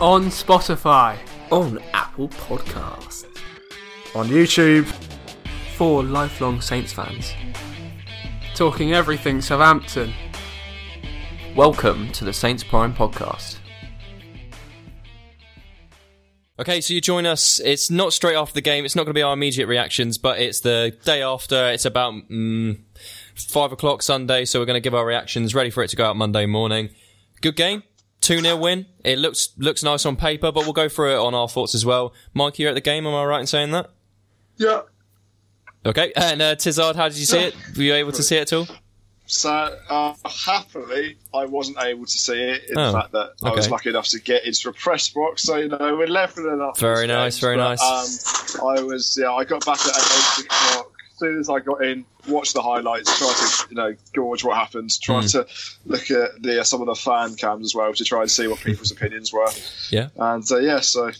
on Spotify, on Apple Podcasts, on YouTube, for lifelong Saints fans. talking everything Southampton. Welcome to the Saints Prime Podcast. Okay, so you join us. It's not straight after the game. It's not going to be our immediate reactions, but it's the day after. It's about mm, five o'clock Sunday, so we're going to give our reactions, ready for it to go out Monday morning. Good game, two 0 win. It looks looks nice on paper, but we'll go through it on our thoughts as well. Mike, you're at the game. Am I right in saying that? Yeah. Okay, and uh, Tizard, how did you see it? Were you able to see it at all? So uh, happily, I wasn't able to see it. In Oh, the fact that I was lucky enough to get into a press box, so you know we're leveling up. Very nice, games, very but, nice. Um, I was, yeah, I got back at eight o'clock. As soon as I got in, watched the highlights, try to, you know, gauge what happened, try Hmm. to look at the uh, some of the fan cams as well to try and see what people's opinions were. Yeah. And uh, yeah, so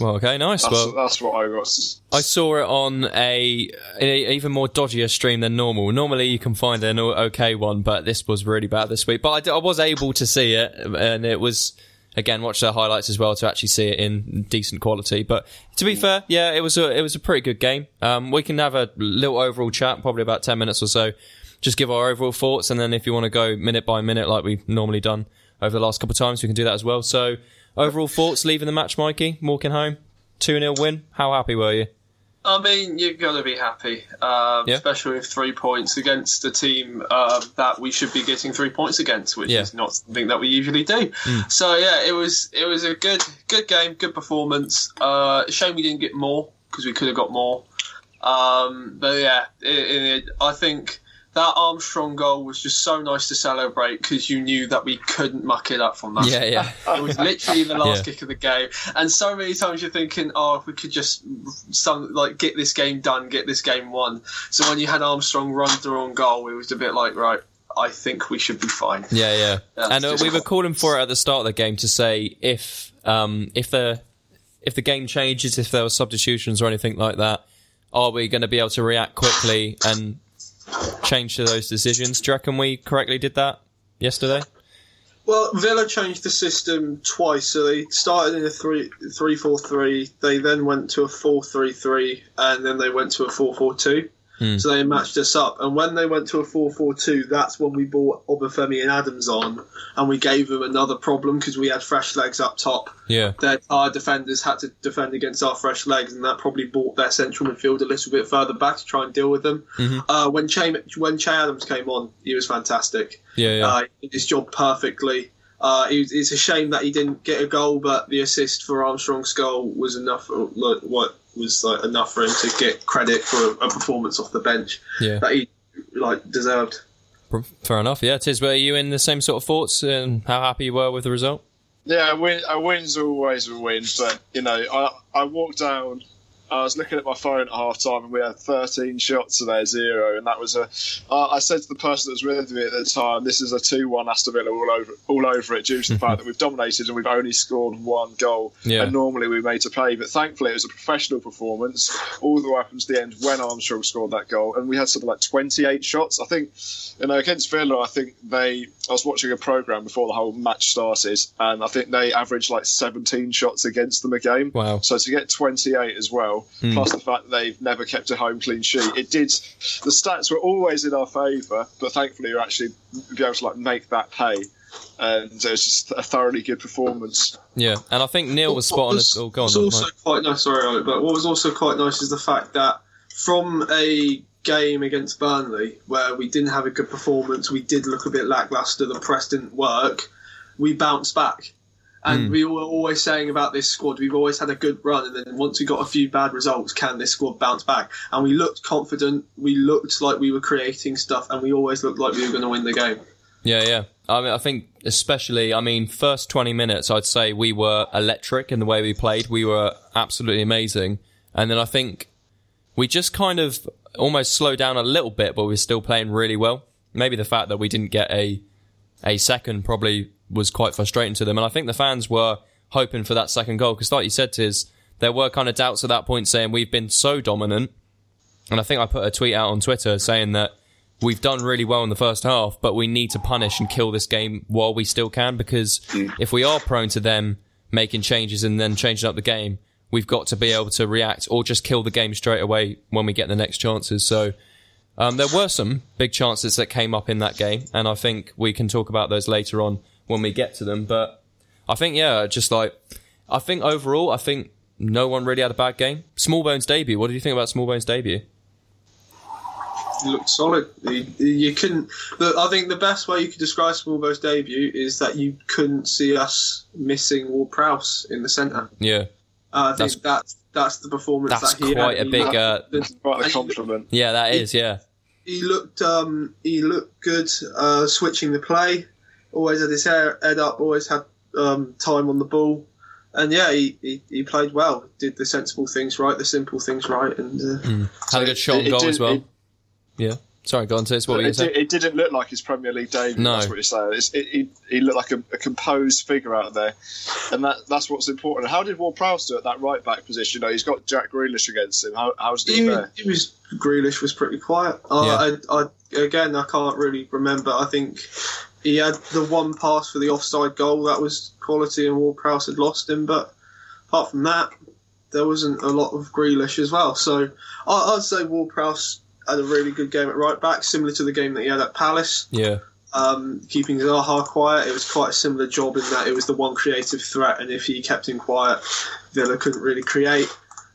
Well, okay, nice. that's, Well, that's what I got. I saw it on a, a even more dodgier stream than normal. Normally you can find an okay one, but this was really bad this week. But I, d- I was able to see it, and it was again watch the highlights as well to actually see it in decent quality. But to be fair, yeah, it was a it was a pretty good game. Um, we can have a little overall chat, probably about ten minutes or so. Just give our overall thoughts, and then if you want to go minute by minute like we've normally done over the last couple of times, we can do that as well. So overall thoughts leaving the match, Mikey, walking home, two 0 win. How happy were you? I mean, you've got to be happy, um, Yeah. especially with three points against a team uh, that we should be getting three points against, which Yeah. is not something that we usually do. So yeah, it was it was a good good game, good performance. Uh, shame we didn't get more because we could have got more. Um, but yeah, it, it, I think that Armstrong goal was just so nice to celebrate because you knew that we couldn't muck it up from that. Yeah, yeah. It was literally the last Yeah. kick of the game, and so many times you're thinking, "Oh, if we could just some like get this game done, get this game won." So when you had Armstrong run through on goal, it was a bit like, right, I think we should be fine. Yeah, yeah. Yeah, and uh, we were calling for it at the start of the game to say if um, if the if the game changes, if there were substitutions or anything like that, are we going to be able to react quickly and change to those decisions. Do you reckon we correctly did that yesterday? Well, Villa changed the system twice. So they started in a 3 3 4 3, they then went to a 4 3 3, and then they went to a 4 4 2. Mm. So they matched us up, and when they went to a four-four-two, that's when we bought Obafemi and Adams on, and we gave them another problem because we had fresh legs up top. Yeah, their our defenders had to defend against our fresh legs, and that probably brought their central midfield a little bit further back to try and deal with them. Mm-hmm. Uh, when Che when Che Adams came on, he was fantastic. Yeah, yeah. Uh, he did his job perfectly. Uh, it, it's a shame that he didn't get a goal, but the assist for Armstrong's goal was enough. Uh, Look, what was like enough for him to get credit for a, a performance off the bench yeah. that he like deserved. Fair enough. Yeah, Tiz, were you in the same sort of thoughts and how happy you were with the result? Yeah, a, win, a win's always a win, but you know, I I walked down. I was looking at my phone at half time, and we had 13 shots to their zero, and that was a. Uh, I said to the person that was with me at the time, "This is a two-one Aston Villa all over, all over it, due to the fact that we've dominated and we've only scored one goal, Yeah. and normally we made to play. But thankfully, it was a professional performance all the way up until the end when Armstrong scored that goal, and we had something like 28 shots. I think, you know, against Villa, I think they. I was watching a program before the whole match started, and I think they averaged like 17 shots against them a game. Wow. So to get 28 as well, Hmm. plus the fact that they've never kept a home clean sheet, it did. The stats were always in our favour, but thankfully you actually be able to like make that pay, and uh, it was just a thoroughly good performance. Yeah, and I think Neil was spot on. was, as- Oh, go on. was Mike. also quite nice. Sorry, but what was also quite nice is the fact that from a game against Burnley where we didn't have a good performance, we did look a bit lackluster. The press didn't work. We bounced back. And hmm. we were always saying about this squad, we've always had a good run, and then once we got a few bad results, can this squad bounce back? And we looked confident, we looked like we were creating stuff, and we always looked like we were going to win the game. Yeah, yeah. I mean, I think especially, I mean, first 20 minutes, I'd say we were electric in the way we played. We were absolutely amazing. And then I think we just kind of almost slowed down a little bit, but we were still playing really well. Maybe the fact that we didn't get a, a second probably was quite frustrating to them. And I think the fans were hoping for that second goal because like you said, Tiz, there were kind of doubts at that point saying we've been so dominant. And I think I put a tweet out on Twitter saying that we've done really well in the first half, but we need to punish and kill this game while we still can because if we are prone to them making changes and then changing up the game. We've got to be able to react or just kill the game straight away when we get the next chances. So um, there were some big chances that came up in that game, and I think we can talk about those later on when we get to them. But I think, yeah, just like I think overall, I think no one really had a bad game. Smallbone's debut. What do you think about Smallbone's debut? He looked solid. He, you couldn't. The, I think the best way you could describe Smallbone's debut is that you couldn't see us missing Ward Prowse in the centre. Yeah, Uh, I think That's- that's that's the performance that's that he quite had. a big. looked- Uh, Quite a compliment. yeah, that is. Yeah, he looked um, he looked good uh, switching the play. Always had his head up. Always had um, time on the ball, and yeah, he, he, he played well. Did the sensible things right, the simple things right, and uh, had a good shot and it goal as well. it- yeah. Sorry, go on, Tis. What were you It, saying? di- it didn't look like his Premier League debut. No. That's what you're saying. It's, it, he, he looked like a, a composed figure out there, and that that's what's important. How did Ward Prowse do at that right back position? You know, he's got Jack Grealish against him. How, how's he he, there? he was Grealish was pretty quiet. Uh, I, I, again, I can't really remember. I think he had the one pass for the offside goal that was quality, and Ward Prowse had lost him. But apart from that, there wasn't a lot of Grealish as well. So I, I'd say Ward Prowse had a really good game at right back, similar to the game that he had at Palace. Yeah, Um, keeping Zaha quiet, it was quite a similar job in that it was the one creative threat, and if he kept him quiet, Villa couldn't really create.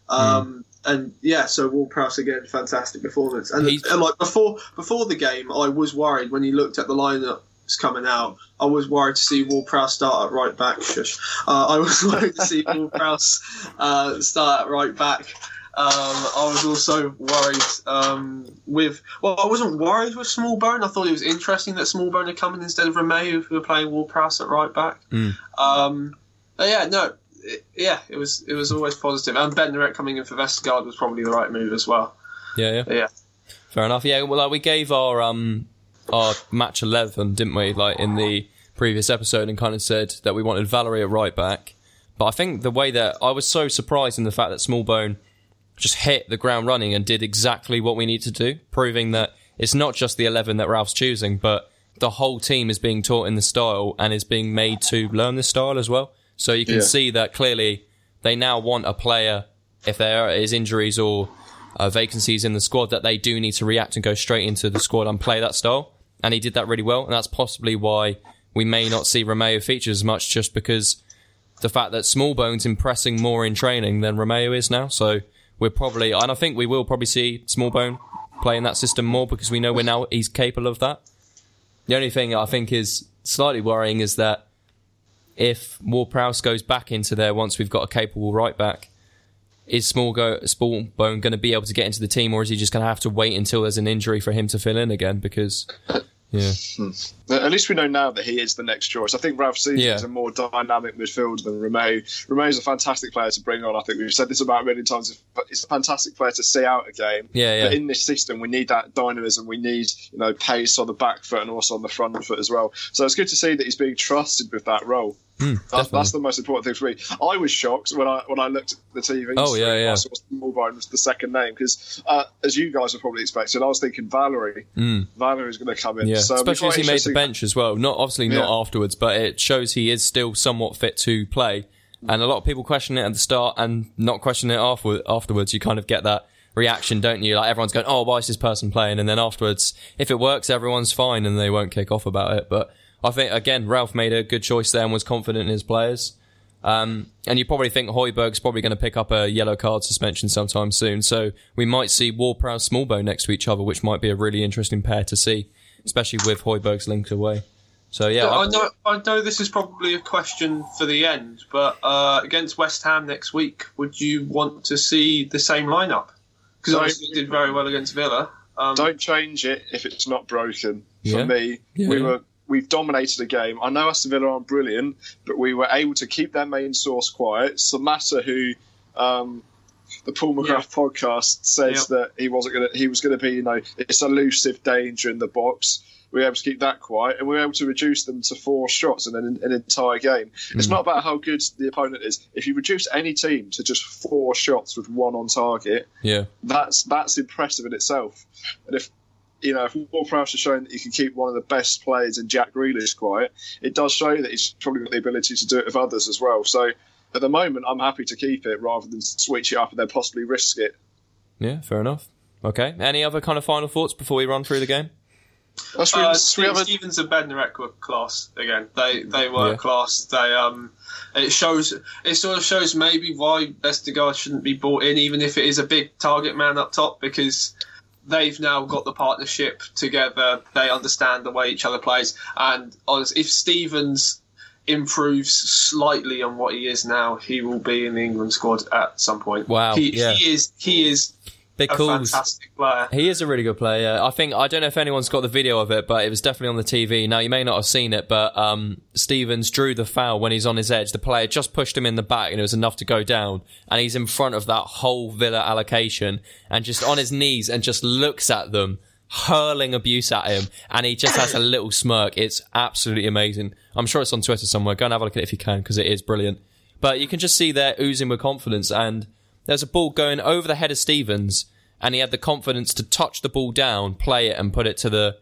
Um, And yeah, so Ward Prowse again, fantastic performance. And, and like before, before the game, I was worried when you looked at the coming out. I was worried to see Ward Prowse start at right back. Shush. Uh, I was worried to see Ward Prowse uh, start at right back. Um, I was also worried um, with. Well, I wasn't worried with Smallbone. I thought it was interesting that Smallbone had come in instead of Romeu, who were playing Ward Prowse at right back. Mm. Um, but yeah, no, it, yeah, it was it was always positive. And Bednarek coming in for Vestergaard was probably the right move as well. yeah, yeah. But yeah, Fair enough. Yeah, well, like we gave our um our match eleven, didn't we? Like in the previous episode, and kind of said that we wanted Valery at right back. But I think the way that I was so surprised in the fact that Smallbone just hit the ground running and did exactly what we need to do, proving that it's not just the eleven that Ralph's choosing, but the whole team is being taught in the style and is being made to learn this style as well. So you can Yeah. see that clearly they now want a player if there is injuries or uh, vacancies in the squad that they do need to react and go straight into the squad and play that style. And he did that really well, and that's possibly why we may not see Romeu feature as much, just because the fact that Smallbone's impressing more in training than Romeu is now. So we're probably, and I think we will probably see Smallbone playing that system more because we know we're now he's capable of that. The only thing I think is slightly worrying is that if Ward Prowse goes back into there once we've got a capable right back, is Small go Smallbone going to be able to get into the team, or is he just going to have to wait until there's an injury for him to fill in again? Because, yeah, hmm. At least we know now that he is the next choice. I think Ralph Season Yeah. is a more dynamic midfielder than Romeu. Romeu's a fantastic player to bring on. I think we've said this about a million times. But He's a fantastic player to see out a game. Yeah, yeah. But in this system, we need that dynamism. We need you know pace on the back foot and also on the front foot as well. So it's good to see that he's being trusted with that role. Hmm, That's, that's the most important thing for me. I was shocked when I when I looked at the TV. Oh, yeah, yeah. I saw Smallbone was the second name because, uh, as you guys are probably expecting, I was thinking Valery. Valery is going to come in. Yeah. So Especially as he made the bench as well. Not obviously not Yeah. afterwards, but it shows he is still somewhat fit to play. And a lot of people question it at the start and not question it afterward, afterwards. You kind of get that reaction, don't you? Like everyone's going, "Oh, why is this person playing?" And then afterwards, if it works, everyone's fine and they won't kick off about it. But I think again, Ralph made a good choice there and was confident in his players. Um, and you probably think Hoiberg's probably going to pick up a yellow card suspension sometime soon. So we might see Ward Prowse Smallbone next to each other, which might be a really interesting pair to see, especially with Hoiberg's linked away. So yeah, I I- know. I know this is probably a question for the end, but uh, against West Ham next week, would you want to see the same lineup? Because Don't- obviously you did very well against Villa. Um, Don't change it if it's not broken. Yeah. For me, Yeah, we were we've dominated the game. I know Aston Villa aren't brilliant, but we were able to keep their main source quiet. Samatta, who um, the Paul McGrath podcast says Yeah. that he wasn't going to, he was going to be, you know, this elusive danger in the box. We were able to keep that quiet, and we were able to reduce them to four shots in an, an entire game. It's Mm. not about how good the opponent is. If you reduce any team to just four shots with one on target, yeah, that's that's impressive in itself. And if you know, if Ward Prowse has shown that he can keep one of the best players in Jack Grealish quiet, it does show that he's probably got the ability to do it with others as well. So at the moment, I'm happy to keep it rather than switch it up and then possibly risk it. Yeah, fair enough. Okay. Any other kind of final thoughts before we run through the game? Uh, should Uh, should a- Stephens and Bednarek were class again. They they were Yeah. class. They um, it shows it sort of shows maybe why Vestergaard shouldn't be brought in, even if it is a big target man up top, because they've now got the partnership together. They understand the way each other plays, and honest, if Stephens improves slightly on what he is now, he will be in the England squad at some point. Wow, he, yeah. he is he is Big a calls. fantastic player. He is a really good player. I think I don't know if anyone's got the video of it, but it was definitely on the TV. Now you may not have seen it, but um, Stephens drew the foul when he's on his edge. The player just pushed him in the back, and it was enough to go down. And he's in front of that whole Villa allocation, and just on his knees, and just looks at them, hurling abuse at him, and he just has a little smirk. It's absolutely amazing. I'm sure it's on Twitter somewhere. Go and have a look at it if you can, because it is brilliant. But you can just see they're oozing with confidence, and there's a ball going over the head of Stephens, and he had the confidence to touch the ball down, play it, and put it to the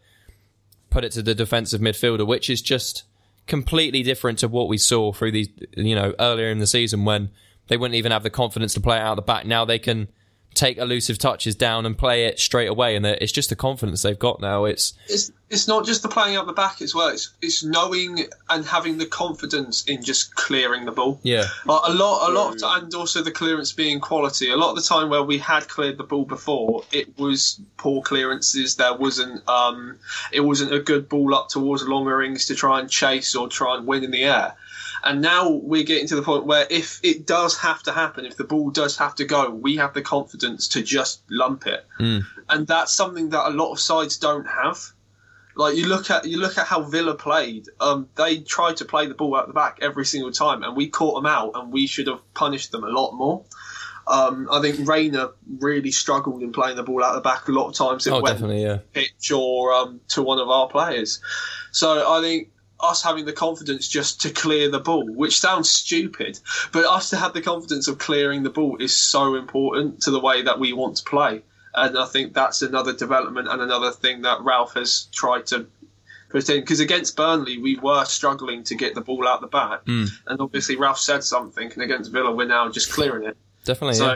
put it to the defensive midfielder, which is just completely different to what we saw through these, you know, earlier in the season when they wouldn't even have the confidence to play it out the back. Now they can take elusive touches down and play it straight away, and it's just the confidence they've got now. It's it's it's not just the playing out the back as well. It's it's knowing and having the confidence in just clearing the ball. yeah, Like a lot, a lot, of, and also the clearance being quality. A lot of the time where we had cleared the ball before, it was poor clearances. There wasn't, um, it wasn't a good ball up towards longer rings to try and chase or try and win in the air. And now we're getting to the point where if it does have to happen, if the ball does have to go, we have the confidence to just lump it. And that's something that a lot of sides don't have. Like you look at you look at how Villa played. Um, they tried to play the ball out the back every single time, and we caught them out, and we should have punished them a lot more. Um, I think Reina really struggled in playing the ball out the back a lot of times. It oh, went definitely, yeah, pitch or um, to one of our players. So I think us having the confidence just to clear the ball, which sounds stupid, but us to have the confidence of clearing the ball is so important to the way that we want to play. And I think that's another development and another thing that Ralph has tried to put in. Because against Burnley, we were struggling to get the ball out the back. Hmm. And obviously, Ralph said something, and against Villa, we're now just clearing it. definitely, So yeah,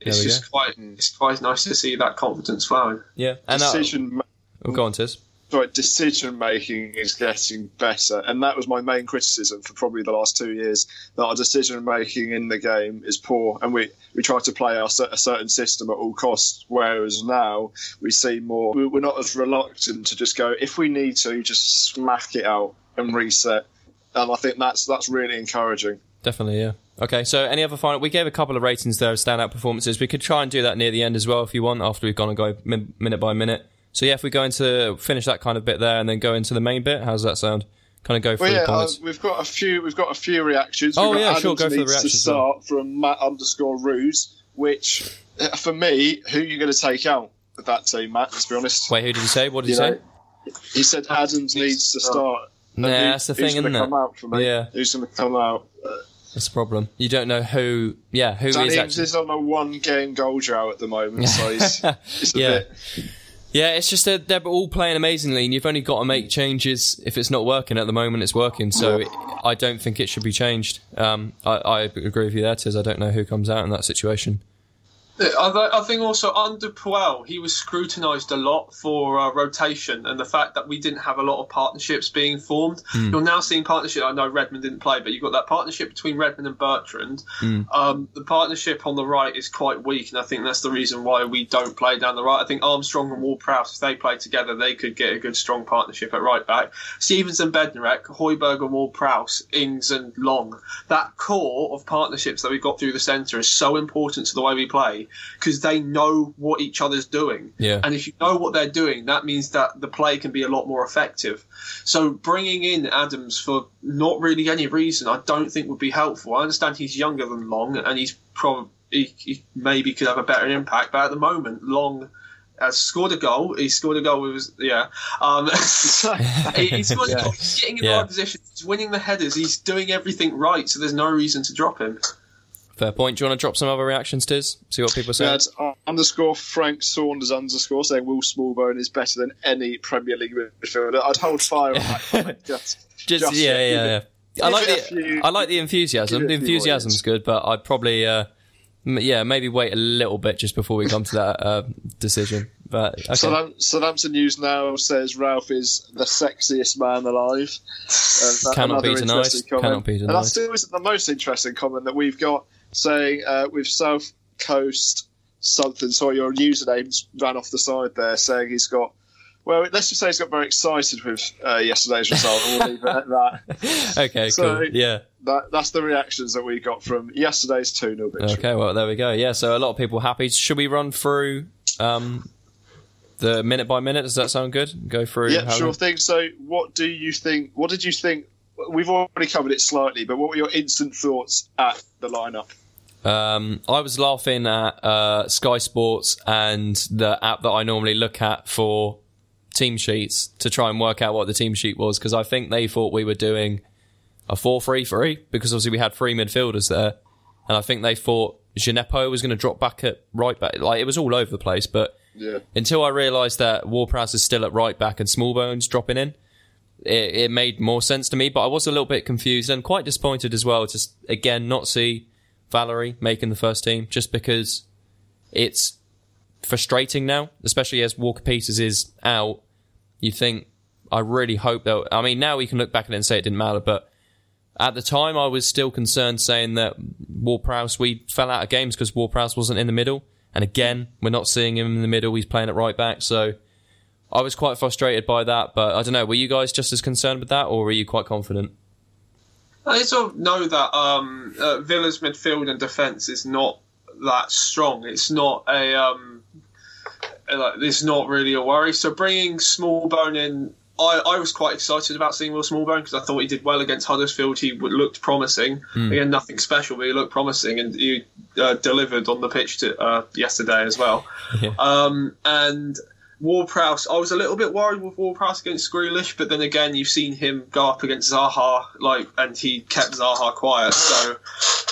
it's There we just quite it's quite nice to see that confidence flowing. yeah. And uh, decision oh, go on, Tiz. Sorry, decision making is getting better, and that was my main criticism for probably the last two years. That our decision making in the game is poor, and we we try to play our, a certain system at all costs. Whereas now we see more, we- we're not as reluctant to just go if we need to, just smack it out and reset. And I think that's that's really encouraging. Definitely, yeah. Okay, so any other final? We gave a couple of ratings there of standout performances. We could try and do that near the end as well if you want, after we've gone and go minute by minute. So yeah, if we go into finish that kind of bit there and then go into the main bit, how does that sound? Kind of go through Well, yeah, the uh, comments. we've got a few. We've got a few reactions. Oh, We've got yeah, sure, Adams go for the needs reactions To as well. start from Matt underscore Ruse, which uh, for me, who are you going to take out of that team, Matt? To be honest, Wait, who did you say? What did you, You say? know, he said Adams needs to start. Nah, And who- that's the who's thing, gonna isn't it? come out for me? Yeah. who's going to come out? That's the problem. You don't know who. Yeah, who is Danny Ings actually. is on a one-game goal drought at the moment, so he's, it's a Yeah. bit. Yeah, it's just that they're all playing amazingly, and you've only got to make changes if it's not working. At the moment, it's working, so I don't think it should be changed. Um, I, I agree with you there, Tiz. I don't know who comes out in that situation. I, think also under Puel, he was scrutinised a lot for uh, rotation and the fact that we didn't have a lot of partnerships being formed. You're now seeing partnership. I know Redmond didn't play, but you've got that partnership between Redmond and Bertrand. Um, the partnership on the right is quite weak, and I think that's the reason why we don't play down the right. I think Armstrong and Ward Prowse, if they play together, they could get a good strong partnership at right back. Stephens and Bednarek, Hoiberg and Ward Prowse, Ings and Long. That core of partnerships that we've got through the centre is so important to the way we play because they know what each other's doing. Yeah. And if you know what they're doing, that means that the play can be a lot more effective. So bringing in Adams for not really any reason, I don't think would be helpful. I understand he's younger than Long, and he's probably he, he maybe could have a better impact. But at the moment, Long has scored a goal. He scored a goal with his, yeah. Um, he, he scored a goal. He's getting in the Yeah. right position. He's winning the headers. He's doing everything right. So there's no reason to drop him. Fair point. Do you want to drop some other reactions, Tiz? See what people say. uh, underscore Frank Saunders underscore saying Will Smallbone is better than any Premier League midfielder. I'd hold fire on that comment. Just, Just, just yeah, yeah, yeah. I like the few- I like the enthusiasm. The enthusiasm's good, but I'd probably uh, m- yeah maybe wait a little bit just before we come to that uh, decision. But okay. Southampton, News now says Ralph is the sexiest man alive. Uh, that- Cannot be denied. comment. Cannot be And denied. that still isn't the most interesting comment that we've got saying uh, with South Coast something. Sorry, your username's ran off the side there saying he's got. Well, let's just say he's got very excited with uh, yesterday's result, we'll leave it at that. okay, so- cool. Yeah. that. That's the reactions that we got from yesterday's 2 0 victory. Okay, well there we go. Yeah, so a lot of people happy. Should we run through um, the minute by minute? Does that sound good? Go through. Yeah, sure thing. So, what do you think? What did you think? We've already covered it slightly, but what were your instant thoughts at the lineup? Um, I was laughing at uh, Sky Sports and the app that I normally look at for team sheets to try and work out what the team sheet was because I think they thought we were doing a 4-3-3 because obviously we had three midfielders there and I think they thought Djenepo was going to drop back at right back like it was all over the place but Yeah, until I realised that Ward Prowse is still at right back and Smallbones dropping in, it, it made more sense to me. But I was a little bit confused and quite disappointed as well to again not see Valery making the first team, just because it's frustrating now, especially as Walker Peters is out. You think I really hope that. I mean, now we can look back at it and say it didn't matter, but at the time I was still concerned saying that Ward Prowse we fell out of games because Ward Prowse wasn't in the middle. And again, we're not seeing him in the middle. He's playing at right back. So I was quite frustrated by that. But I don't know. Were you guys just as concerned with that, or were you quite confident? I sort of know that um, uh, Villa's midfield and defence is not that strong. It's not a um, like, it's not really a worry. So bringing Smallbone in, I, I was quite excited about seeing Will Smallbone because I thought he did well against Huddersfield. He looked promising. Again, nothing special, but he looked promising, and he uh, delivered on the pitch to, uh, yesterday as well. Yeah. Um, and Ward Prowse, I was a little bit worried with Ward Prowse against Grealish, but then again, you've seen him go up against Zaha, like, and he kept Zaha quiet. So,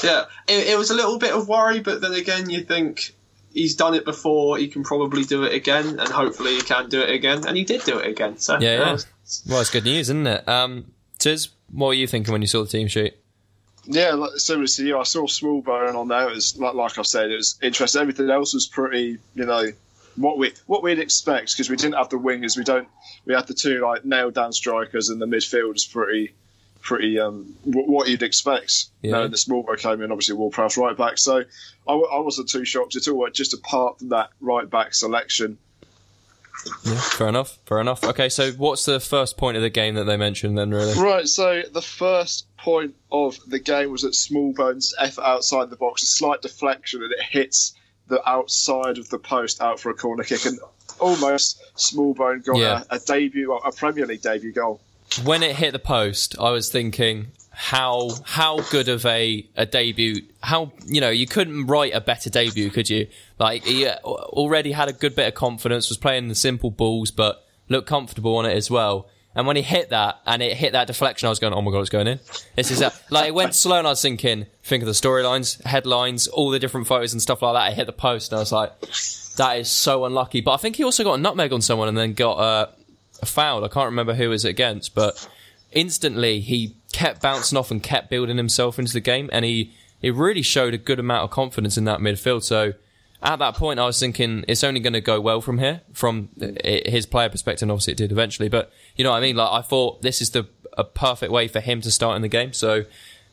yeah, it, it was a little bit of worry, but then again, you think he's done it before, he can probably do it again, and hopefully he can do it again, and he did do it again. So, Yeah, yeah. that Well, it's good news, isn't it? Um, Tiz, what were you thinking when you saw the team sheet? yeah. Like, similar to you, I saw Smallbone on there. It was like, like I said, it was interesting. Everything else was pretty, you know, what we what we'd expect because we didn't have the wingers. We don't. We had the two like nailed down strikers, and the midfield is pretty, pretty um wh- what you'd expect. Yeah. Yeah. the Smallbone came in, obviously Ward Prowse right back. So I, w- I wasn't too shocked at all. Just apart from that right back selection. Yeah, fair enough. Fair enough. Okay, so what's the first point of the game that they mentioned then? Really? Right, so the first point of the game was that Smallbone's effort outside the box, a slight deflection, and it hits the outside of the post out for a corner kick, and almost Smallbone got Yeah. a, a debut, a Premier League debut goal. when it hit the post, I was thinking how how good of a, a debut. How you know you couldn't write a better debut, could you? Like he uh, already had a good bit of confidence, was playing the simple balls, but looked comfortable on it as well. And when he hit that and it hit that deflection, I was going, "Oh my god, it's going in!" This is a, like it went slow, and I was thinking, think of the storylines, headlines, all the different photos and stuff like that. It hit the post, and I was like, "That is so unlucky." But I think he also got a nutmeg on someone and then got uh, a foul. I can't remember who it was against, but instantly he kept bouncing off and kept building himself into the game, and he he really showed a good amount of confidence in that midfield. So at that point, I was thinking it's only going to go well from here, from his player perspective. And obviously, it did eventually, but you know what I mean. Like I thought this is the a perfect way for him to start in the game. So.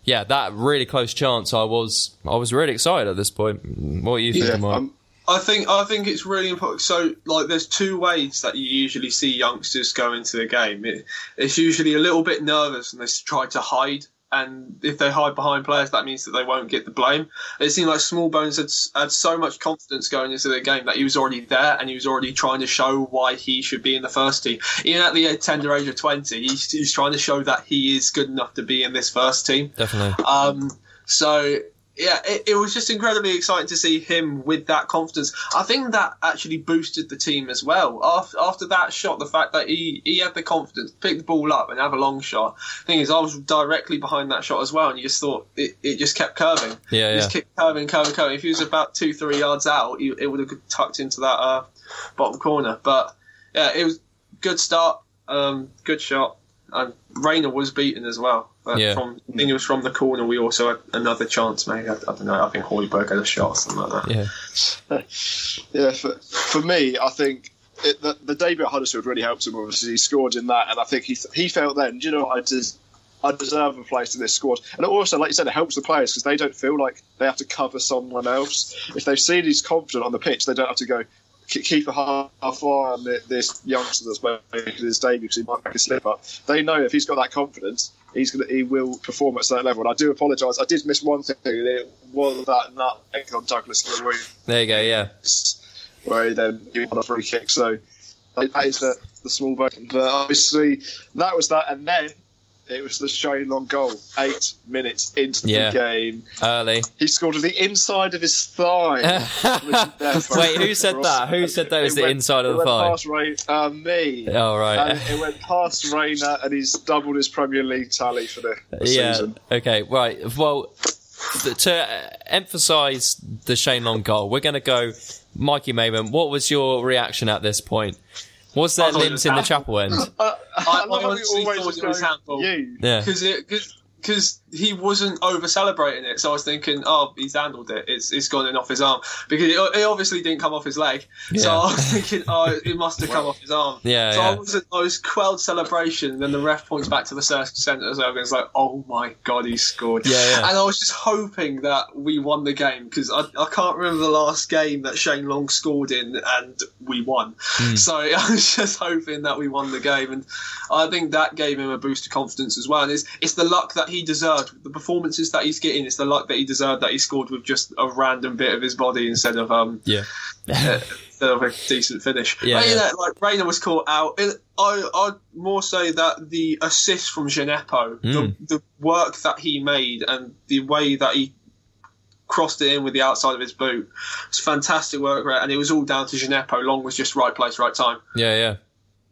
Yeah, that really close chance. I was, I was really excited at this point. What are you thinking, Mike? um, I think I think it's really important. So, like, there's two ways that you usually see youngsters go into the game. It, it's usually a little bit nervous and they try to hide. And if they hide behind players, that means that they won't get the blame. It seemed like Smallbones had, had so much confidence going into the game that he was already there and he was already trying to show why he should be in the first team. Even at the tender age of 20, he's, he's trying to show that he is good enough to be in this first team. Definitely. Um, so yeah, it, it was just incredibly exciting to see him with that confidence. I think that actually boosted the team as well. After, after that shot, the fact that he, he had the confidence to pick the ball up and have a long shot. Thing is, I was directly behind that shot as well, and you just thought it, it just kept curving. Yeah, It just kept curving, curving, curving. If he was about two, three yards out, he, it would have tucked into that uh, bottom corner. But yeah, it was good start, um, good shot, and Reina was beaten as well. But Yeah. from I think it was from the corner. We also had another chance. Maybe I, I don't know. I think Hoiberg had a shot or something like that. Yeah. Yeah, for, for me, I think it, the, the debut at Huddersfield really helped him. Obviously, he scored in that, and I think he he felt then, do you know, what, I just I deserve a place in this squad. And also, like you said, it helps the players because they don't feel like they have to cover someone else. If they've seen he's confident on the pitch, they don't have to go "K- keep half eye on this youngster that's making his debut because he might make a slip up. They know if he's got that confidence, he's gonna he will perform at certain level. And I do apologise, I did miss one thing. It was that nut on Douglas Luiz There you go. Yeah. where he then he won a free kick. So that is the, the small button. But obviously, that was that. And then it was the Shane Long goal. Eight minutes into the Yeah. game. Early. He scored with the inside of his thigh. Wait, who said that? Who said that was the went- inside of the thigh? Past Ray, uh, me. Oh, right. And it went past Reina, and he's doubled his Premier League tally for the, the yeah. season. Okay. Right. Well, th- to emphasise the Shane Long goal, we're going to go. Mikey Mayman, what was your reaction at this point? Was there oh, I limbs in the chapel end? I, I love how honestly always thought just it was go, handball. You. Yeah. because it because he wasn't over celebrating it. So I was thinking, oh, he's handled it. It's it's gone in off his arm because it, it obviously didn't come off his leg. So I was thinking, oh, it must have come off his arm. Yeah, So yeah. I was I was quelled celebration. And then the ref points back to the centre as well. And it's like, oh my god, he scored. Yeah, yeah. And I was just hoping that we won the game because I, I can't remember the last game that Shane Long scored in and we won. Hmm. So I was just hoping that we won the game, and I think that gave him a boost of confidence as well. And it's it's the luck that he deserved, the performances that he's getting. It's the luck that he deserved that he scored with just a random bit of his body instead of um Yeah. instead of a decent finish. Yeah, But, yeah. like Reina was caught out. And I I'd more say that the assist from Djenepo, Mm. the the work that he made, and the way that he crossed it in with the outside of his boot. It's fantastic work, right? And it was all down to Djenepo. Long was just right place, right time. Yeah, yeah.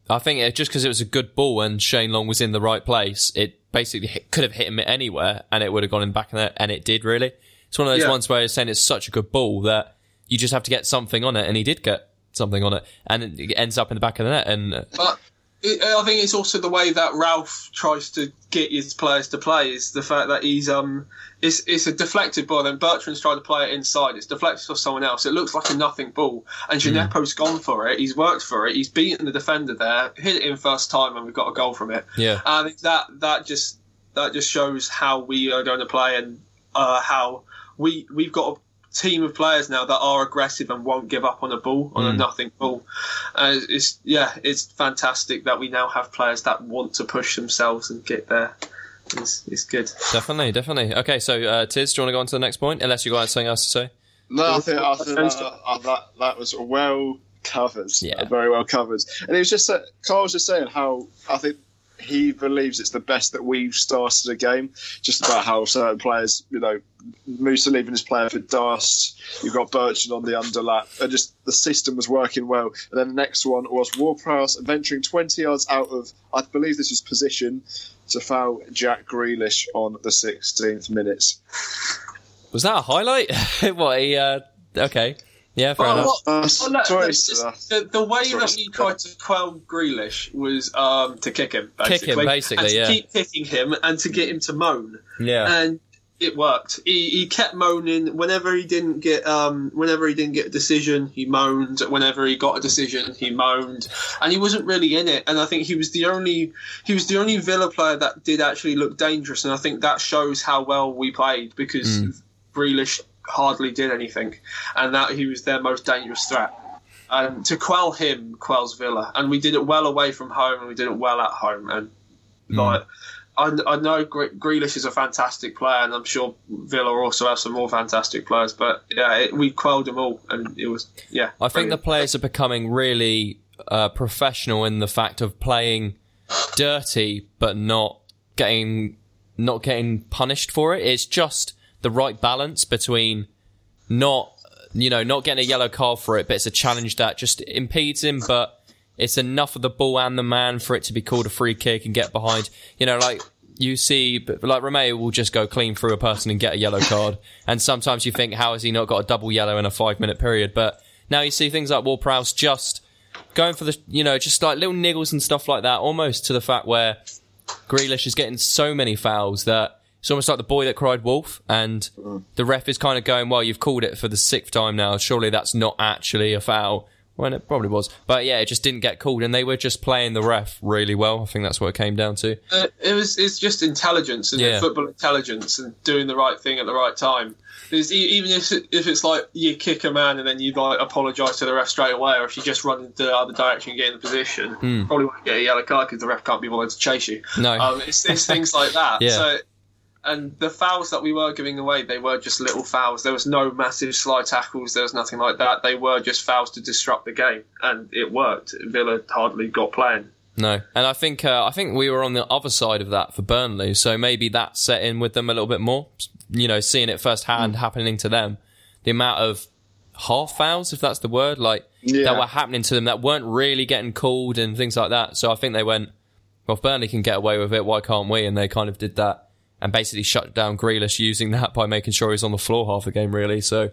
I think it, just because it was a good ball and Shane Long was in the right place, it basically hit, could have hit him anywhere and it would have gone in the back of the net, and it did really. It's one of those Yeah. ones where it's saying it's such a good ball that you just have to get something on it, and he did get something on it, and it ends up in the back of the net. And But it, I think it's also the way that Ralph tries to get his players to play is the fact that he's um it's it's a deflected ball. Then Bertrand's trying to play it inside. It's deflected for someone else. It looks like a nothing ball, and Djenepo's gone for it. He's worked for it. He's beaten the defender there, hit it in first time, and we've got a goal from it. yeah, And that that just that just shows how we are going to play and uh, how we we've got a team of players now that are aggressive and won't give up on a ball on a nothing ball. Uh, it's yeah, it's fantastic that we now have players that want to push themselves and get there. It's, it's good. definitely, definitely. Okay, so uh, Tiz, do you want to go on to the next point? Unless you got something else to say. No, I think, I think that, uh, that that was well covered. Yeah. Uh, very well covered. And it was just that Carl was just saying how I think he believes it's the best that we've started a game. Just about how certain players, you know, Moussa leaving his player for Dust. You've got Bertrand on the underlap, and just the system was working well. And then the next one was Ward-Prowse venturing 20 yards out of, I believe this was position, to foul Jack Grealish on the 16th minutes. Was that a highlight? what? He, uh, okay, yeah, fair Well, enough. what- no, sorry, the, the way Sorry, that we sir. tried to quell Grealish was um, to kick him, Kick him, basically. basically, and to yeah. keep kicking him and to get him to moan. Yeah, and it worked. He, he kept moaning whenever he didn't get um whenever he didn't get a decision, he moaned. Whenever he got a decision, he moaned, and he wasn't really in it. And I think he was the only he was the only Villa player that did actually look dangerous. And I think that shows how well we played because Grealish hardly did anything, and that he was their most dangerous threat. And to quell him quells Villa, and we did it well away from home, and we did it well at home, and like. I, I know Gre- Grealish is a fantastic player, and I'm sure Villa also have some more fantastic players. But yeah, it, we quelled them all, and it was yeah. I think the players are becoming really uh, professional in the fact of playing dirty, but not getting not getting punished for it. It's just the right balance between not you know not getting a yellow card for it, but it's a challenge that just impedes him, but it's enough of the ball and the man for it to be called a free kick and get behind. You know, like you see, like Romeu will just go clean through a person and get a yellow card, and sometimes you think, how has he not got a double yellow in a five minute period? But now you see things like Ward Prowse just going for the, you know, just like little niggles and stuff like that, almost to the fact where Grealish is getting so many fouls that it's almost like the boy that cried wolf, and the ref is kind of going, "Well, you've called it for the sixth time now. Surely that's not actually a foul." When it probably was, but yeah, it just didn't get called, and they were just playing the ref really well. I think that's what it came down to. Uh, it was it's just intelligence and Yeah. football intelligence and doing the right thing at the right time. Because even if if it's like you kick a man and then you like apologise to the ref straight away, or if you just run into the other direction and get in the position, probably won't get a yellow card because the ref can't be bothered to chase you. No. um, it's, it's things like that. Yeah. So. And the fouls that we were giving away, they were just little fouls. There was no massive slide tackles. There was nothing like that. They were just fouls to disrupt the game, and it worked. Villa hardly got playing. No, and I think uh, I think we were on the other side of that for Burnley, so maybe that set in with them a little bit more. You know, seeing it firsthand happening to them, the amount of half fouls, if that's the word, like Yeah. that were happening to them that weren't really getting called and things like that. So I think they went, well, if Burnley can get away with it, why can't we? And they kind of did that and basically shut down Grealish using that by making sure he's on the floor half the game, really. So.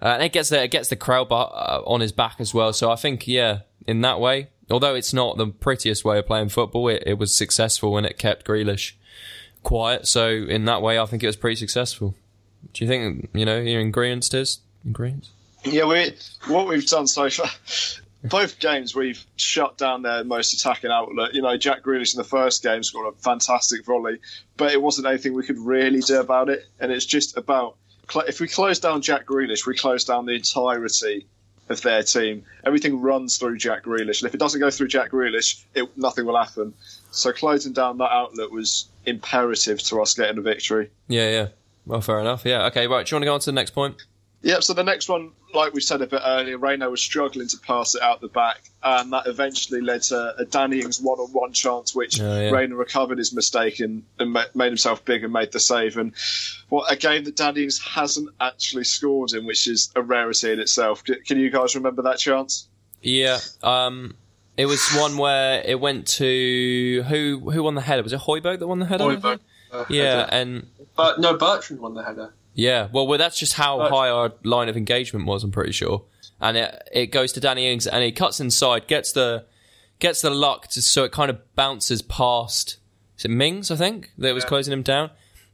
Uh, and it gets the it gets the crowd uh, on his back as well. So I think, yeah, in that way, although it's not the prettiest way of playing football, it, it was successful and it kept Grealish quiet. So in that way, I think it was pretty successful. Do you think you know you're in agreement, Tiz? Agreement? Yeah, we what we've done so far. Both games we've shut down their most attacking outlet. You know, Jack Grealish in the first game scored a fantastic volley, but it wasn't anything we could really do about it. And it's just about if we close down Jack Grealish, we close down the entirety of their team. Everything runs through Jack Grealish, and if it doesn't go through Jack Grealish, it, nothing will happen. So closing down that outlet was imperative to us getting a victory. Yeah, yeah. Well, fair enough. Yeah. Okay. Right. Do you want to go on to the next point? Yep, so the next one, like we said a bit earlier, Reina was struggling to pass it out the back, and that eventually led to a Danny Ings one on one chance, which Oh, yeah. Reina recovered his mistake and, and ma- made himself big and made the save. And what a game that Danny Ings hasn't actually scored in, which is a rarity in itself. Can you guys remember that chance? Yeah. Um, it was one where it went to who? Who won the header? Was it Hoiberg that won the header? Hoiberg, uh, Yeah, header. and But no, Bertrand won the header. Yeah, well, well, that's just how high our line of engagement was. I'm pretty sure, and it it goes to Danny Ings, and he cuts inside, gets the gets the luck, to, so it kind of bounces past. Is it Mings? I think that was closing him down,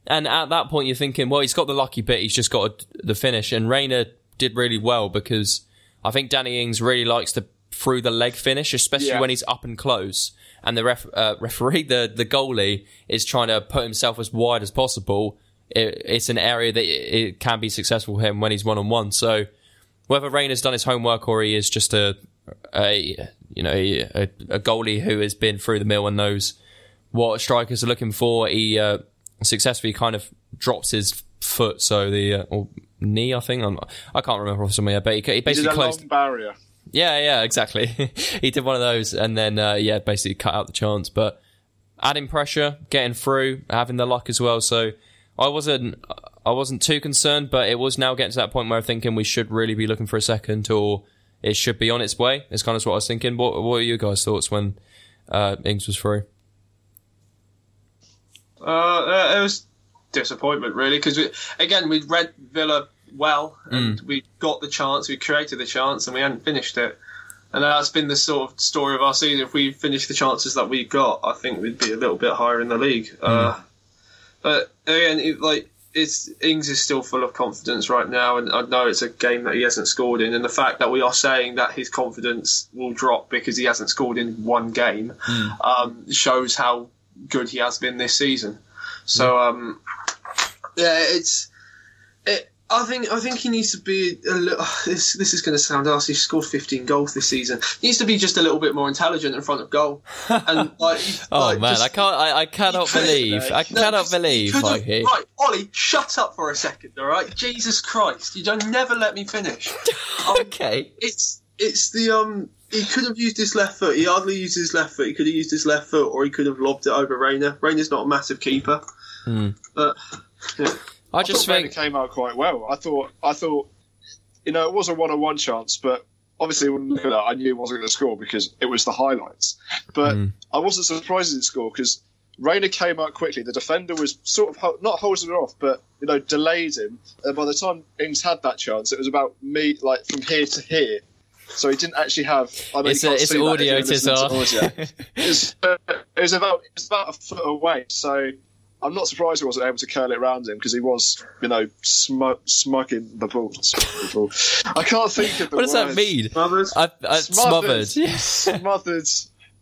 and at that point you're thinking, well, he's got the lucky bit, he's just got the finish, and Reina did really well because I think Danny Ings really likes the through the leg finish, especially Yeah. when he's up and close, and the ref, uh, referee, the the goalie, is trying to put himself as wide as possible it, it's an area that it, it can be successful for him when he's one on one. So whether Rain has done his homework or he is just a a you know a, a goalie who has been through the mill and knows what strikers are looking for, he uh, successfully kind of drops his foot, so the uh, or knee, I think. I'm, I can't remember off the top of my head, but he, he He basically a closed. barrier. Yeah, yeah, exactly. he did one of those, and then uh, yeah, basically cut out the chance. But adding pressure, getting through, having the luck as well. So I wasn't, I wasn't too concerned, but it was now getting to that point where I'm thinking we should really be looking for a second, or it should be on its way. It's kind of what I was thinking. What, what are you guys' thoughts when uh, Ings was through? Uh, it was disappointment really because we, again we read Villa well and we got the chance, we created the chance, and we hadn't finished it. And that's been the sort of story of our season. If we finished the chances that we got, I think we'd be a little bit higher in the league. Uh, but again, it, like it's Ings is still full of confidence right now, and I know it's a game that he hasn't scored in. And the fact that we are saying that his confidence will drop because he hasn't scored in one game um, shows how good he has been this season. So um, yeah, it's. I think I think he needs to be a little. This this is going to sound harsh. He scored 15 goals this season. He needs to be just a little bit more intelligent in front of goal. And like, Oh like, man, just- I can't, I, I cannot believe, I No, cannot believe, like. Right, Ollie, shut up for a second, all right? Jesus Christ, you don't never let me finish. Um, Okay. it's it's the um. He could have used his left foot. He hardly used his left foot. He could have used his left foot, or he could have lobbed it over Reina. Reina's not a massive keeper, Hmm. but yeah. I just thought Reina think came out quite well. I thought, I thought, you know, it was a one-on-one chance, but obviously when looking at that, I knew it wasn't going to score because it was the highlights. But Mm. I wasn't surprised it didn't score because Reina came out quickly. The defender was sort of not holding it off, but you know, delayed him. And by the time Ings had that chance, it was about me, like from here to here. So he didn't actually have. I mean, it's a, it's audio to our- audio. It's, uh, it was about it was about a foot away. So I'm not surprised he wasn't able to curl it around him because he was, you know, smu- smugging the ball. Smugging the ball. I can't think of the what does that mean? Mothers. I, I, Smothered. smothered. Smothered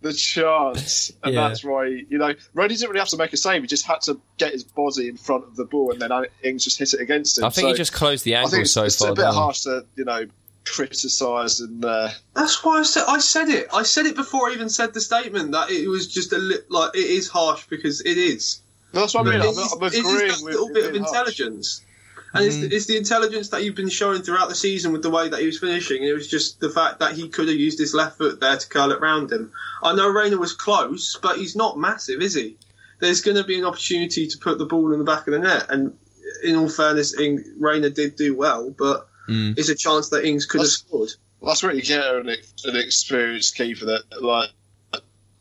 the chance, and Yeah. that's why you know Roddy didn't really have to make a save. He just had to get his body in front of the ball, and then Ings just hit it against him. I think so he just closed the I angle think it's, so it's far a bit down. harsh to you know criticise and uh, That's why I said I said it. I said it before I even said the statement that it was just a li- like it is harsh because it is. No, that's what I mean. It I'm, I'm it is agreeing that with little bit of being harsh. intelligence, and it's, it's the intelligence that you've been showing throughout the season with the way that he was finishing. It was just the fact that he could have used his left foot there to curl it round him. I know Reina was close, but he's not massive, is he? There's going to be an opportunity to put the ball in the back of the net, and in all fairness, Ing, Reina did do well, but Mm. it's a chance that Ings could That's- have scored. That's what you get an, an experienced keeper that like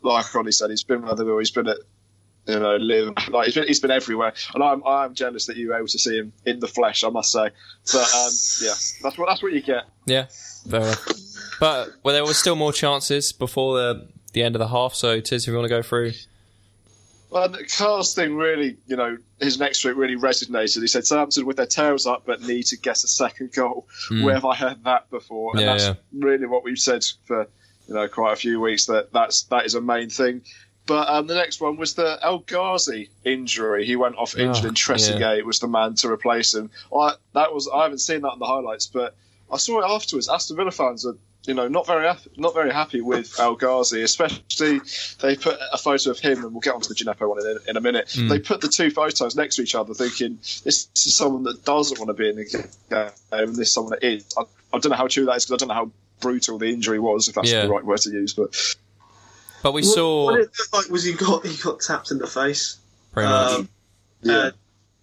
like Ronnie said, he's been around the He's been at you know live like he's been he's been everywhere, and I'm I'm jealous that you were able to see him in the flesh. I must say, but um, yeah, that's what that's what you get. Yeah. But well, there was still more chances before the the end of the half. So, Tiz, if you want to go through, Well, the Carl's thing really, you know, his next week really resonated. He said Southampton with their tails up but need to get a second goal. Where have I heard that before? And. Yeah, that's yeah. really what we've said for you know quite a few weeks. That that's that is a main thing. But um, the next one was the El Ghazi injury. He went off injured, Oh, and Trezeguet was the man to replace him. I that was I haven't seen that in the highlights, but I saw it afterwards. Aston Villa fans are you know not very not very happy with El Ghazi, especially they put a photo of him, and we'll get onto the Djenepo one in, in a minute. Mm. They put the two photos next to each other, thinking this, this is someone that doesn't want to be in the game, and this is someone that is. I, I don't know how true that is because I don't know how brutal the injury was, if that's Yeah. the right word to use. But but we What- saw what it looked like was he got he got tapped in the face. pretty much. Um, Yeah. uh,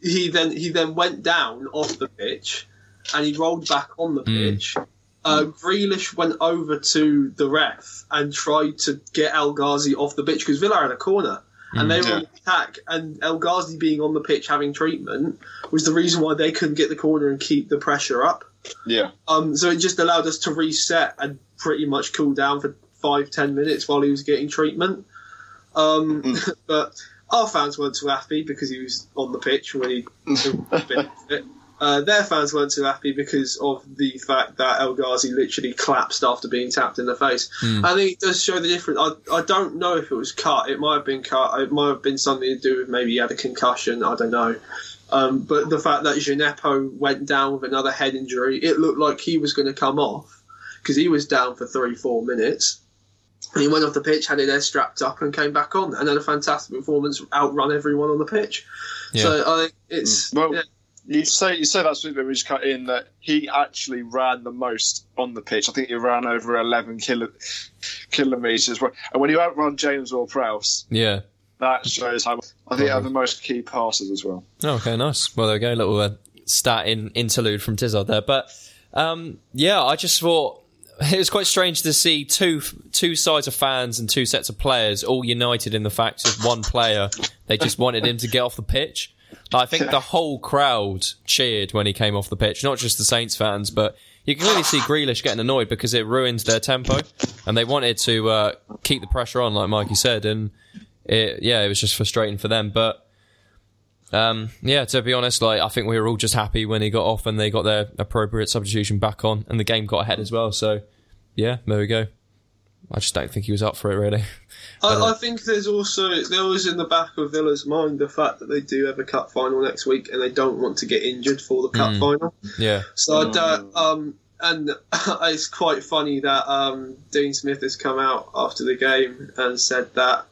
he then he then went down off the pitch, and he rolled back on the Mm. pitch. Uh, Grealish went over to the ref and tried to get El Ghazi off the pitch because Villa had a corner. And they were Yeah. on attack, and El Ghazi being on the pitch having treatment was the reason why they couldn't get the corner and keep the pressure up. yeah, Um, so it just allowed us to reset and pretty much cool down for five, ten minutes while he was getting treatment. Um, Mm. but our fans weren't too happy because he was on the pitch when he fit. Uh, their fans weren't too happy because of the fact that El Ghazi literally collapsed after being tapped in the face. I think it does show the difference. I, I don't know if it was cut. It might have been cut. It might have been something to do with maybe he had a concussion. I don't know. Um, but the fact that Djenepo went down with another head injury, it looked like he was going to come off because he was down for three, four minutes. And he went off the pitch, had it there strapped up, and came back on, and had a fantastic performance, outrun everyone on the pitch. Yeah. So I think it's Well, yeah, You say you say that's what we just cut in that he actually ran the most on the pitch. I think he ran over 11 kilo, kilometers. And when you outrun James Ward-Prowse, yeah. that shows how. I think he had the most key passes as well. Oh, okay, nice. Well, there we go. Little uh, stat in interlude from Tizard there, but um, yeah, I just thought it was quite strange to see two two sides of fans and two sets of players all united in the fact of one player. They just wanted him to get off the pitch. I think the whole crowd cheered when he came off the pitch, not just the Saints fans, but you can clearly see Grealish getting annoyed because it ruined their tempo, and they wanted to uh, keep the pressure on, like Mikey said, and it, yeah, it was just frustrating for them, but. Um, yeah, to be honest, like I think we were all just happy when he got off and they got their appropriate substitution back on, and the game got ahead as well. So, yeah, there we go. I just don't think he was up for it really. I, I think there's also there was in the back of Villa's mind the fact that they do have a cup final next week and they don't want to get injured for the cup Mm. final. yeah, So I don't, um, and it's quite funny that um, Dean Smith has come out after the game and said that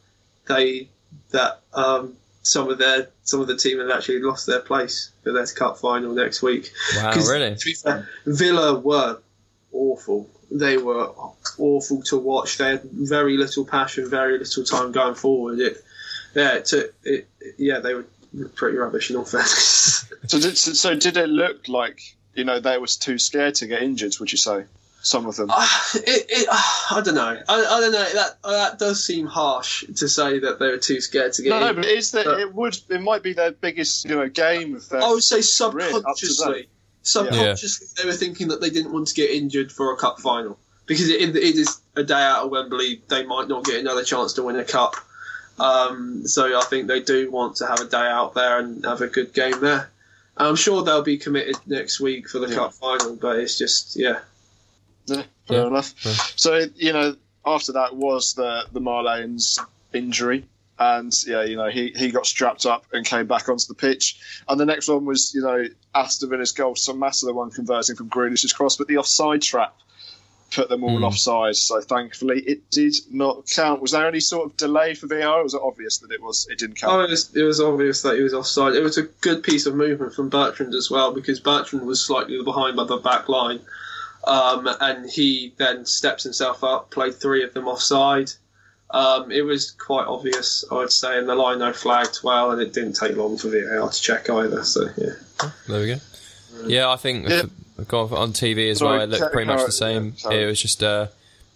they that um, some of their some of the team have actually lost their place for their cup final next week. wow, 'Cause, really? to be fair, Villa were awful. They were awful to watch. They had very little passion, very little time going forward. It, yeah, it took, it, yeah, they were pretty rubbish in all fairness. So did, so, so did it look like you know they was too scared to get injured? Would you say some of them? Uh, it, it, uh, I don't know. I, I don't know. That uh, that does seem harsh to say that they were too scared to get. no, no, but is that but- it would it might be their biggest you know game of their I would say career up to subconsciously, date. subconsciously they were thinking that they didn't want to get injured for a cup final because it, it is a day out of Wembley. They might not get another chance to win a cup. Um, so I think they do want to have a day out there and have a good game there. I'm sure they'll be committed next week for the Yeah. cup final, but it's just yeah. Yeah, fair Yeah. enough. Yeah. So you know, after that was the the Marlane's injury, and yeah, you know, he he got strapped up and came back onto the pitch. And the next one was you know Aston Villa's goal, Samatta the one converting from Grealish's cross, but the offside trap put them all Hmm. offside. So thankfully, it did not count. Was there any sort of delay for VAR? Or was it obvious that it was it didn't Oh, count? it was, it was obvious that he was offside. It was a good piece of movement from Bertrand as well because Bertrand was slightly behind by the back line. Um, and he then steps himself up, played three of them offside. Um, it was quite obvious, I would say, and the line no flagged well, and it didn't take long for VAR to check either. So yeah, There we go. Yeah, I think Yeah. on TV as well. It looked pretty much the same. it was just uh,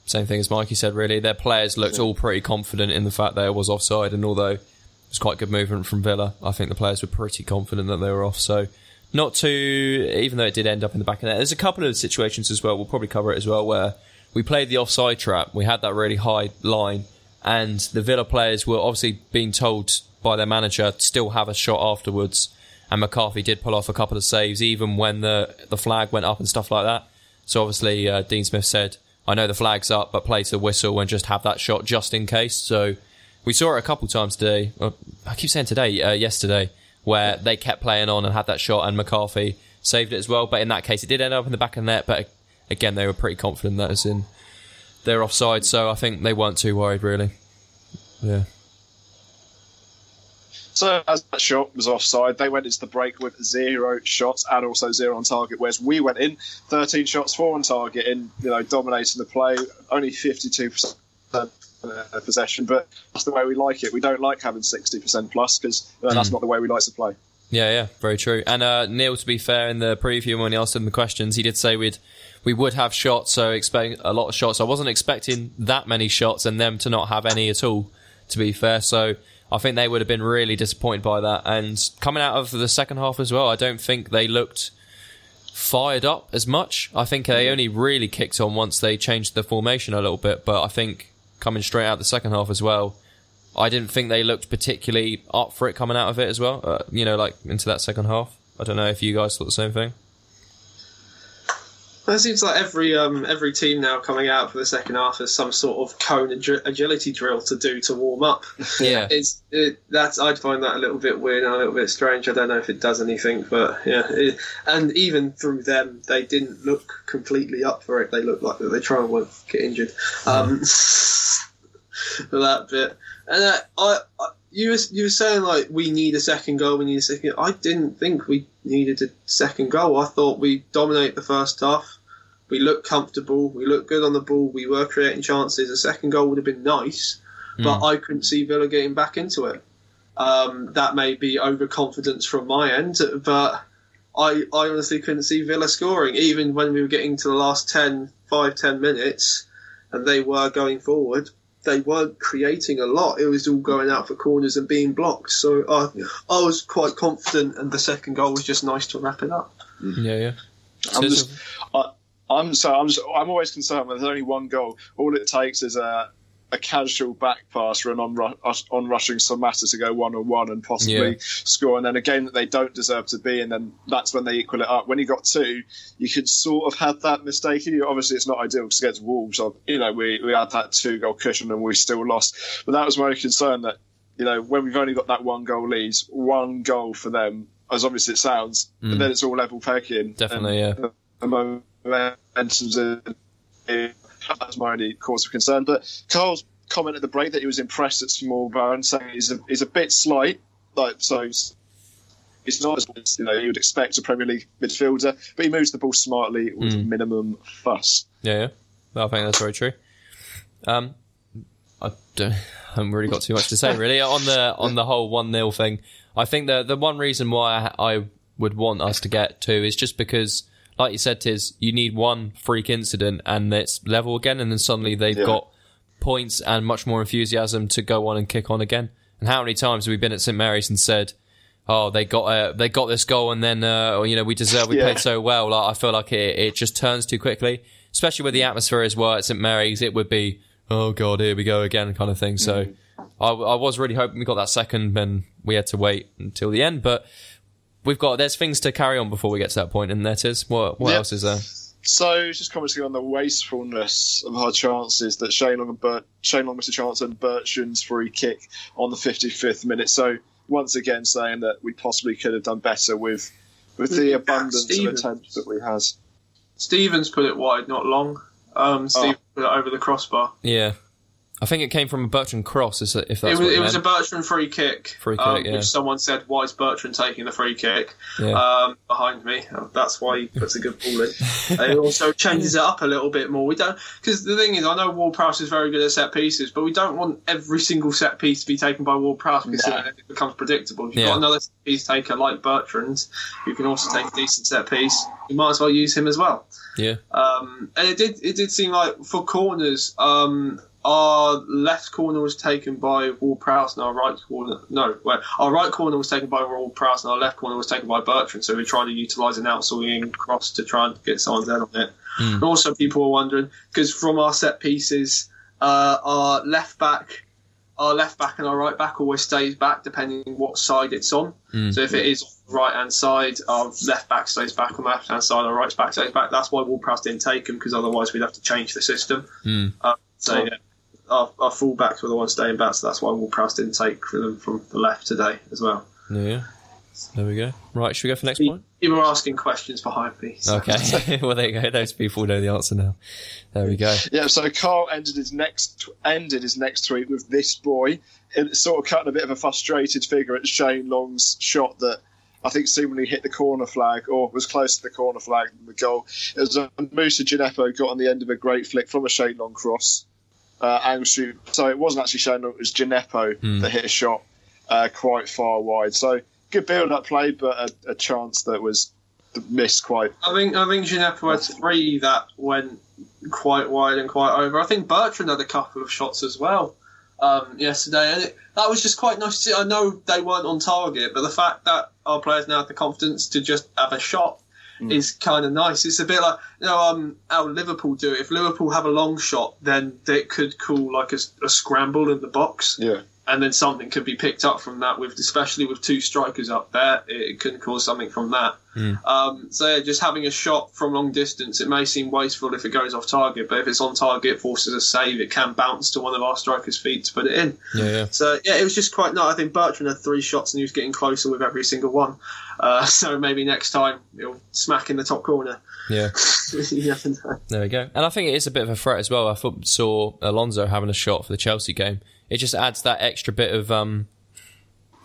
same thing as Mikey said. Really, their players looked all pretty confident in the fact that it was offside, and although it was quite good movement from Villa, I think the players were pretty confident that they were off. So. Not too, even though it did end up in the back of the net. There's a couple of situations as well. We'll probably cover it as well, where we played the offside trap. We had that really high line, and the Villa players were obviously being told by their manager still have a shot afterwards. And McCarthy did pull off a couple of saves, even when the the flag went up and stuff like that. So obviously, uh, Dean Smith said, "I know the flag's up, but play to the whistle and just have that shot just in case." So we saw it a couple times today. I keep saying today, uh, yesterday, where they kept playing on and had that shot, and McCarthy saved it as well. But in that case, it did end up in the back of the net. But again, they were pretty confident that it's in they're offside, so I think they weren't too worried really. Yeah. So as that shot was offside, they went into the break with zero shots and also zero on target. Whereas we went in 13 shots, four on target, in you know dominating the play, only 52 percent Uh, possession. But that's the way we like it. We don't like having 60 percent plus because uh, that's hmm. not the way we like to play. Yeah, yeah, very true. And uh, Neil, to be fair, in the preview when he asked him the questions, he did say we'd we would have shots, so expect a lot of shots. I wasn't expecting that many shots and them to not have any at all. To be fair, so I think they would have been really disappointed by that. And coming out of the second half as well, I don't think they looked fired up as much. I think they only really kicked on once they changed the formation a little bit. But I think coming straight out the second half as well, I didn't think they looked particularly up for it coming out of it as well. Uh, you know, like into that second half. I don't know if you guys thought the same thing. It seems like every um, every team now coming out for the second half has some sort of cone agi- agility drill to do to warm up. Yeah. It's it, that's I'd find that a little bit weird and a little bit strange. I don't know if it does anything, but yeah. It, and even through them, they didn't look completely up for it. They looked like they try and won't get injured. Um, for that bit, and uh, I, I you were you were saying like we need a second goal. We need a second. I didn't think we needed a second goal. I thought we dominate the first half. We looked comfortable. We looked good on the ball. We were creating chances. A second goal would have been nice, but I couldn't see Villa getting back into it. Um, that may be overconfidence from my end, but I, I honestly couldn't see Villa scoring, even when we were getting to the last 10, 5, 10 minutes, and they were going forward. They weren't creating a lot. It was all going out for corners and being blocked. So I, I was quite confident, and the second goal was just nice to wrap it up. Yeah, yeah. I'm just, I, I'm so I'm just, I'm always concerned when there's only one goal. All it takes is a a casual back pass for an on on rushing Samatta to go one on one and possibly Yeah. score, and then a game that they don't deserve to be, and then that's when they equal it up. When you got two, you could sort of have that mistake. Obviously, it's not ideal because against Wolves, you know, we we had that two goal cushion and we still lost. But that was my concern that you know when we've only got that one goal lead, one goal for them, as obvious it sounds, Mm. and then it's all level pegging. Definitely, and yeah. the momentum's. That's my only cause of concern. But Carl's comment at the break that he was impressed at Smallbone, saying he's a, he's a bit slight, like so. It's not as you know you'd expect a Premier League midfielder, but he moves the ball smartly with Mm. minimum fuss. Yeah, yeah. I think that's very true. Um, I don't, I haven't really got too much to say really on the on the whole one 0 thing. I think the the one reason why I, I would want us to get to is just because, like you said, Tiz, you need one freak incident and it's level again, and then suddenly they've Yeah. got points and much more enthusiasm to go on and kick on again. And how many times have we been at St Mary's and said, "Oh, they got uh, they got this goal, and then uh, you know we deserve we Yeah. played so well." Like I feel like it it just turns too quickly, especially with the atmosphere as well at St Mary's. It would be, "Oh God, here we go again," kind of thing. So. I, I was really hoping we got that second, and we had to wait until the end. But we've got there's things to carry on before we get to that point, and that is what what Yep. else is there? So, just commenting on the wastefulness of our chances that Shane Long and Bert, Shane Long missed a chance and Bertrand's free kick on the 55th minute. So, once again, saying that we possibly could have done better with with the abundance of Stephens. attempts that we had. Stephens put it wide, not long. Um, Stephens put it over the crossbar. Yeah, I think it came from a Bertrand cross. If that's It was, what it was a. Bertrand free kick. Free kick, um, yeah. Which someone said, "Why is Bertrand taking the free kick?" Yeah. Um, behind me. That's why he puts a good ball in. it also changes it up a little bit more. We don't because the thing is, I know Ward Prowse is very good at set pieces, but we don't want every single set piece to be taken by Ward Prowse because No. then it becomes predictable. If you've Yeah. got another set piece taker like Bertrand, who can also take a decent set piece, you might as well use him as well. yeah, Um, and it did it did seem like for corners, um, our left corner was taken by Ward Prowse and our right corner no, wait, our right corner was taken by Ward Prowse and our left corner was taken by Bertrand. So we're trying to utilise an outswinging cross to try and get someone's head on it. And also, people were wondering because from our set pieces, uh, our left back. Our left back and our right back always stays back depending on what side it's on. So if it is right hand side, our left back stays back on the left hand side, our right back stays back. That's why Ward Prowse didn't take him because otherwise we'd have to change the system. Uh, so yeah, our, our full backs were the ones staying back, so that's why Ward Prowse didn't take for them from the left today as well. yeah. There we go. Right, should we go for the next point? People were asking questions behind me. so- Okay. well, there you go. Those people know the answer now. There we go. Yeah, so Carl ended his next ended his next tweet with this boy. It sort of cutting a bit of a frustrated figure at Shane Long's shot that I think seemingly hit the corner flag or was close to the corner flag than the goal. It was a Moussa Djenepo got on the end of a great flick from a Shane Long cross. Uh, angle shoot. So it wasn't actually Shane Long, it was Djenepo that hit a shot uh, quite far wide. So good build up play, but a, a chance that was missed quite. I think I think Djenepo had three that went quite wide and quite over. I think Bertrand had a couple of shots as well um, yesterday, and it, that was just quite nice to see. I know they weren't on target, but the fact that our players now have the confidence to just have a shot is kind of nice. It's a bit like you know um, how Liverpool do it. If Liverpool have a long shot, then they could call like a, a scramble in the box Yeah. And then something could be picked up from that. With especially with two strikers up there, it, can cause something from that. Um, so yeah, just having a shot from long distance, it may seem wasteful if it goes off target, but if it's on target, forces a save, it can bounce to one of our strikers' feet to put it in. Yeah, yeah. So yeah, it was just quite nice. I think Bertrand had three shots and he was getting closer with every single one. Uh, so maybe next time he'll smack in the top corner. Yeah. There we go. And I think it is a bit of a threat as well. I thought, saw Alonso having a shot for the Chelsea game. It just adds that extra bit of um,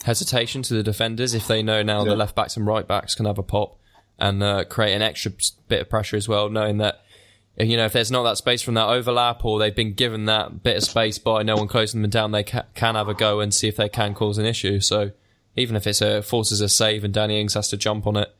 hesitation to the defenders if they know now the left backs and right backs can have a pop and uh, create an extra bit of pressure as well, knowing that you know if there's not that space from that overlap or they've been given that bit of space by no one closing them down, they ca- can have a go and see if they can cause an issue. So even if it's a forces a save and Danny Ings has to jump on it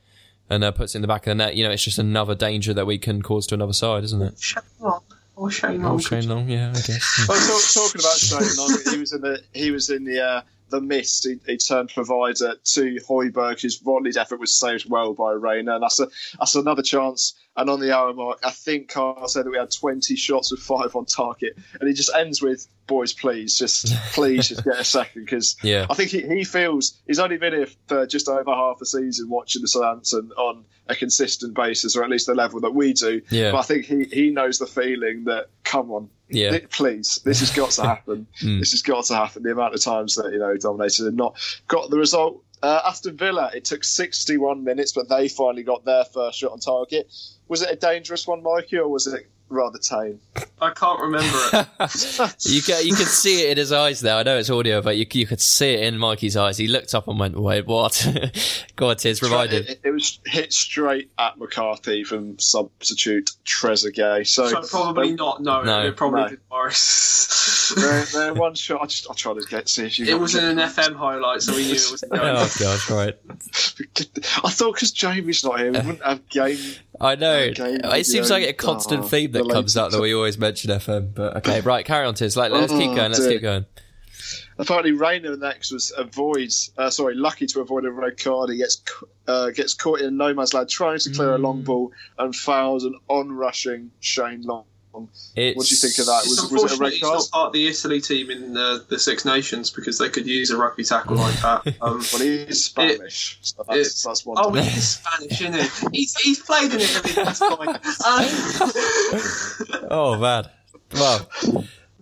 and uh, puts it in the back of the net, you know it's just another danger that we can cause to another side, isn't it? Shane Long. Or Shane Oh, Long. Shane Long, yeah, I guess. Well, talk, talking about Shane Long, he was in the he was in the uh, the mist. He, he turned provider to Højbjerg, whose volleyed effort was saved well by Reina, and that's a that's another chance. And on the hour mark, I think Carl said that we had 20 shots with five on target, and he just ends with, "Boys, please, just please, just get a second because Yeah. I think he, he feels he's only been here for just over half a season watching the Southampton on a consistent basis, or at least the level that we do. Yeah. But I think he, he knows the feeling that, come on, Yeah. Please, this has got to happen. Mm. This has got to happen. The amount of times that you know dominated and not got the result. Uh, Aston Villa, it took 61 minutes, but they finally got their first shot on target. Was it a dangerous one, Mikey, or was it rather tame. I can't remember it. You can you can see it in his eyes now. I know it's audio, but you you could see it in Mikey's eyes. He looked up and went, "Wait, what?" God, on, Tiz, remind. It, it was hit straight at McCarthy from substitute Trezeguet. So, so probably um, not. No, No. it probably No. did Morris. they're, they're one shot. I just I tried to get see if you. it was in an FM highlight, so we knew it was. Oh gosh, right. I thought because Jamie's not here, we wouldn't have game. I know. Okay, it seems like a constant theme that comes up that we always mention FM. But okay, right, carry on, Tiz. Like, let's keep Oh, going. Let's dear. keep going. Apparently, Reina next was avoids. Uh, sorry, lucky to avoid a red card. He gets uh, gets caught in a no man's land trying to clear a long Mm. ball and fouls an on rushing Shane Long. It's, What do you think of that? It's Was, was it a unfortunate red he's card? not part of the Italy team in the, the Six Nations because they could use a rugby tackle like that. Um, Well, he's Spanish. so it- that's, that's one. oh, thing. he's Spanish, isn't he? He's, he's played in Italy. That's fine. Um, Oh man. Well,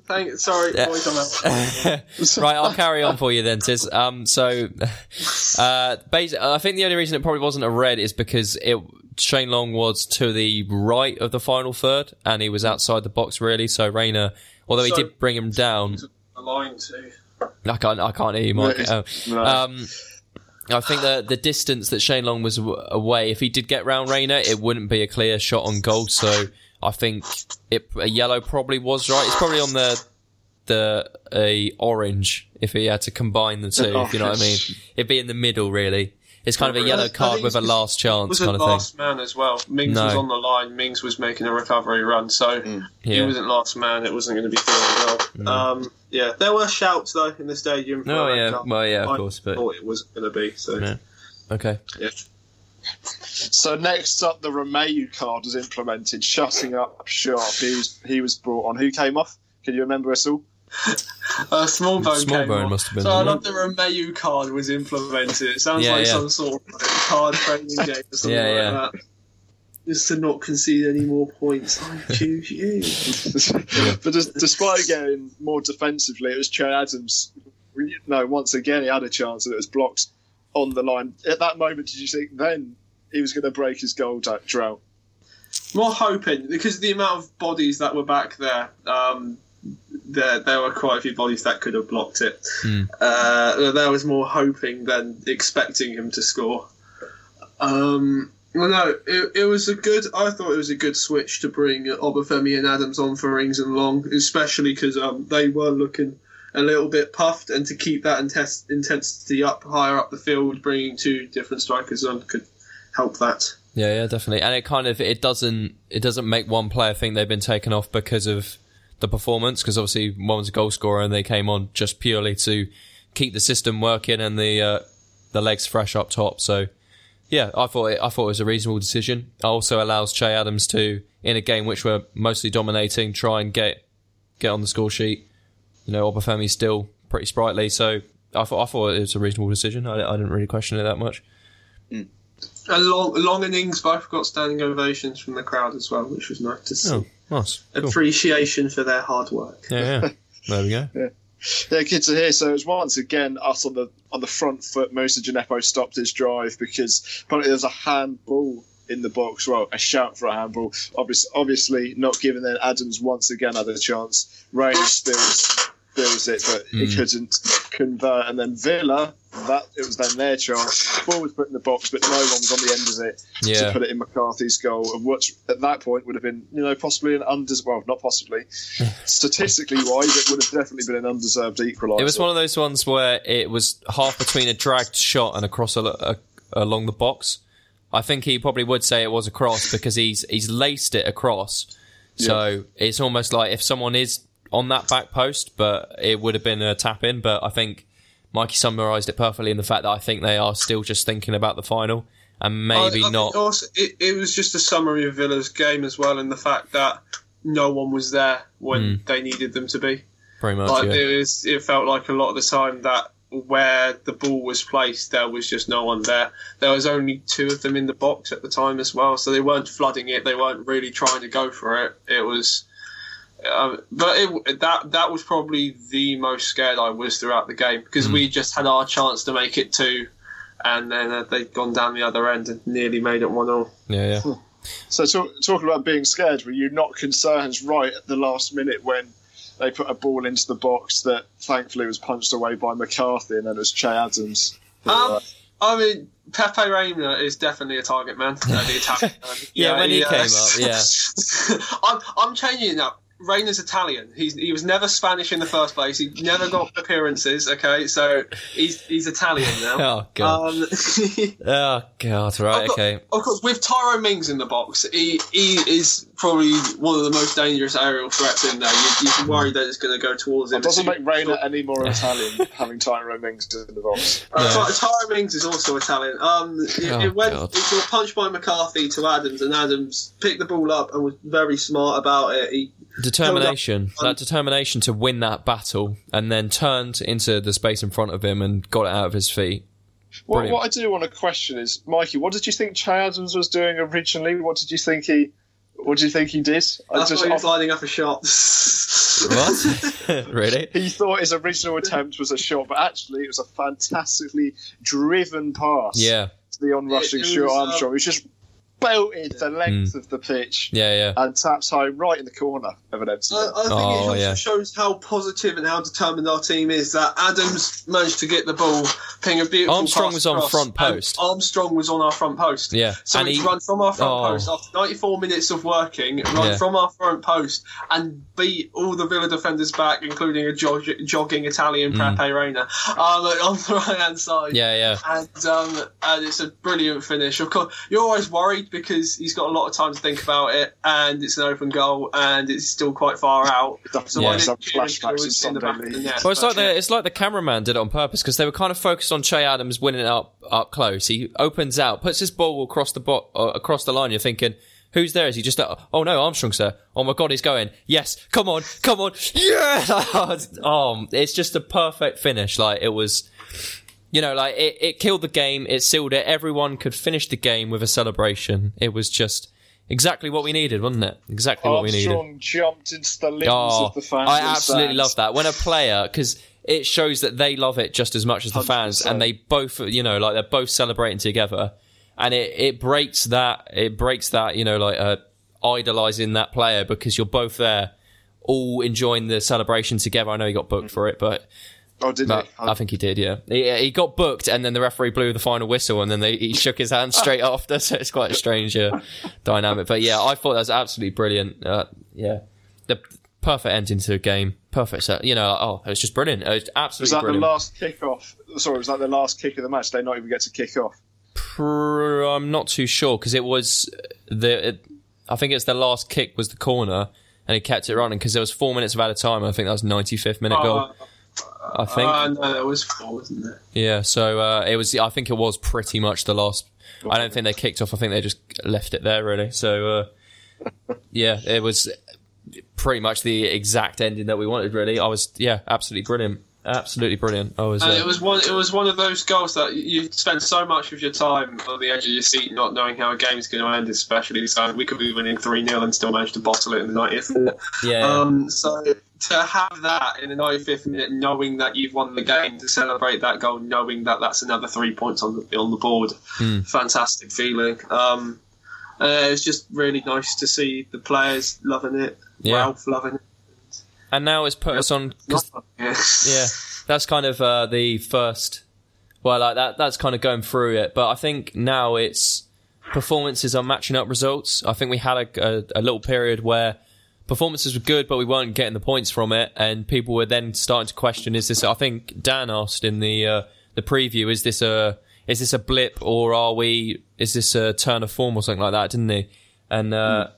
thank, sorry, Yeah. boys, I'm out. right, I'll carry on for you then, Tiz. Um, so, uh, basi- I think the only reason it probably wasn't a red is because it Shane Long was to the right of the final third, and he was outside the box really. So Reina, although he So- did bring him down, line too. I can't, I can't hear you, Mike. No, Oh. no. Um, I think the the distance that Shane Long was away, if he did get round Reina, it wouldn't be a clear shot on goal. So I think it, a yellow probably was right. It's probably on the the a orange if he had to combine the two. If you know what I mean, it'd be in the middle really. It's kind of a yellow card with a last chance was a kind of thing. last man as well. Mings No. was on the line. Mings was making a recovery run, so he Yeah. wasn't last man. It wasn't going to be fair well. Um, yeah, there were shouts though in the stadium. For Oh yeah, cup. well yeah, of I course, but thought it was going to be. So Yeah. okay. yeah. So next up, the Romeu card was implemented, shutting up Sharp. He was, he was brought on. Who came off? Can you remember us all? Uh, Smallbone. Small bone must have been, So I wasn't love the Romeu card was implemented. It sounds Yeah, like yeah. some sort of card training game or something Yeah, like yeah. that. Just to not concede any more points, I choose you. but des- despite getting more defensively, it was Che Adams. No, once again, he had a chance and it was blocked on the line. At that moment, did you think then he was going to break his goal drought? More hoping because the amount of bodies that were back there, um, there there were quite a few bodies that could have blocked it. Hmm. Uh, there was more hoping than expecting him to score. Um, well, no, it, it was a good. I thought it was a good switch to bring Obafemi and Adams on for Ings and Long, especially because um, they were looking a little bit puffed, and to keep that intensity up higher up the field, bringing two different strikers on could help that. Yeah, yeah, definitely. And it kind of it doesn't it doesn't make one player think they've been taken off because of the performance because obviously one was a goal scorer and they came on just purely to keep the system working and the uh, the legs fresh up top. So yeah, I thought it, I thought it was a reasonable decision. Also allows Che Adams to in a game which we're mostly dominating try and get get on the score sheet. You know, Obafemi's still pretty sprightly, so I thought I thought it was a reasonable decision. I, I didn't really question it that much. And Long, Long and Ings both got standing ovations from the crowd as well, which was nice to see. Oh, nice. Cool. Appreciation for their hard work. Yeah, yeah. There we go. Yeah, good to hear. So it was once again us on the on the front foot. Moussa Djenepo stopped his drive because apparently there's a handball in the box. Well, a shout for a handball. Obviously, obviously not given. Then Adams once again had a chance. Rain spills spills it, but he Mm. couldn't convert. And then Villa, that it was then their chance. Ball was put in the box, but no one was on the end of it yeah. to put it in McCarthy's goal, of which at that point would have been, you know, possibly an under well, not possibly, statistically wise, it would have definitely been an undeserved equaliser. It was one of those ones where it was half between a dragged shot and a cross al- along the box. I think he probably would say it was a cross because he's he's laced it across. So it's almost like if someone is on that back post, but it would have been a tap in. But I think Mikey summarised it perfectly in the fact that I think they are still just thinking about the final and maybe I- I not. Also, it, it was just a summary of Villa's game as well, and the fact that no one was there when hmm. they needed them to be. Pretty much, Like yeah. it was, it felt like a lot of the time that where the ball was placed, there was just no one there. There was only two of them in the box at the time as well, so they weren't flooding it. They weren't really trying to go for it. It was, um, but it, that that was probably the most scared I was throughout the game because we just had our chance to make it two, and then uh, they'd gone down the other end and nearly made it one all. Yeah, yeah. So talk, talking about being scared, were you not concerned right at the last minute when they put a ball into the box that thankfully was punched away by McCarthy and then it was Che Adams? who, Um, uh, I mean, Pepe Reina is definitely a target man. uh, the Italian man. Yeah, when he uh, came up, yeah. I'm, I'm changing it now. Reina's Italian. He's he was never Spanish in the first place. He never got appearances. Okay, so he's he's Italian now. Oh god. Um, oh god. Right. Of course- Okay. Of course, with Tyro Mings in the box, he he is probably one of the most dangerous aerial threats in there. You, you can worry that it's going to go towards him. it doesn't make Reina any more Italian having Tyrone Mings in the box. Uh, No. Ty- Tyro Mings is also Italian. Um, it, Oh, it went God. it got punched by McCarthy to Adams, and Adams picked the ball up and was very smart about it. He Determination. Um, That determination to win that battle, and then turned into the space in front of him and got it out of his feet. What, what I do want to question is, Mikey, what did you think Che Adams was doing originally? What did you think he? What do you think he did? I that's just- why he was lining up a shot. What? really? he thought his original attempt was a shot, but actually it was a fantastically driven pass Yeah. to the on-rushing it Stuart was, Armstrong. He was just belted the length of the pitch Yeah. Yeah. and taps home right in the corner of an empty I, net. I think Oh, it also yeah. shows how positive and how determined our team is that Adams managed to get the ball, ping a beautiful Armstrong pass was on front post. Armstrong was on our front post. Yeah. So and he's he. run from our front Oh. post after 94 minutes of working, run Yeah. from our front post, and beat all the Villa defenders back, including a jog- jogging Italian Pepe Reina um, on the right hand side. Mm. Yeah. Yeah. And um, and it's a brilliant finish. Of course, you're always worried because he's got a lot of time to think about it, and it's an open goal, and it's still quite far out. That's Yeah. why some Kieran flashbacks in the back of the net, Well, it's like the it's like the cameraman did it on purpose because they were kind of focused on Che Adams winning it up up close. He opens out, puts his ball across the bo- uh, across the line. You're thinking, who's there? Is he just? Uh, oh no, Armstrong, sir. Oh my god, he's going. Yes, come on, come on, yeah. oh, it's just a perfect finish. Like it was. You know, like it, it killed the game. It sealed it. Everyone could finish the game with a celebration. It was just exactly what we needed, wasn't it? Exactly what we needed. Jumped into the limbs Oh, of the fans. I absolutely love that when a player because it shows that they love it just as much as the fans, 100%. and they both, you know, like they're both celebrating together, and it it breaks that it breaks that you know like uh, idolizing that player because you're both there, all enjoying the celebration together. I know he got booked for it, but. Oh, did he? I think he did, yeah. He, he got booked, and then the referee blew the final whistle, and then they, he shook his hand straight after. So it's quite a strange uh, dynamic. But yeah, I thought that was absolutely brilliant. Uh, yeah, the perfect ending to the game. Perfect set. You know, oh, it was just brilliant. It was absolutely brilliant. Was that brilliant. the last kick-off? Sorry, was that the last kick of the match? They not even get to kick off. Pr- I'm not too sure because it was the. It, I think it's the last kick was the corner, and he kept it running because there was four minutes of added time. And I think that was 95th minute goal. I think. Uh, no, there was four, wasn't there? Yeah, so uh, it was. I think it was pretty much the last. I don't think they kicked off. I think they just left it there, really. So uh, yeah, it was pretty much the exact ending that we wanted. Really, I was yeah, absolutely brilliant, absolutely brilliant. I was. And Uh, it was one. It was one of those goals that you spend so much of your time on the edge of your seat, not knowing how a game's going to end. Especially, so we could be winning three 0 and still manage to bottle it in the 90th yeah, Um, so to have that in the 95th minute, knowing that you've won the game, to celebrate that goal, knowing that that's another three points on the on the board, Hmm. fantastic feeling. Um, uh, it's just really nice to see the players loving it, Yeah. Ralph loving it. And now it's put us on. Yeah. that's kind of uh, the first. Well, like that. That's kind of going through it, but I think now it's performances are matching up results. I think we had a, a, a little period where performances were good, but we weren't getting the points from it, and people were then starting to question: Is this? I think Dan asked in the uh, the preview: Is this a is this a blip, or are we? Is this a turn of form or something like that? Didn't he? And uh, Yeah.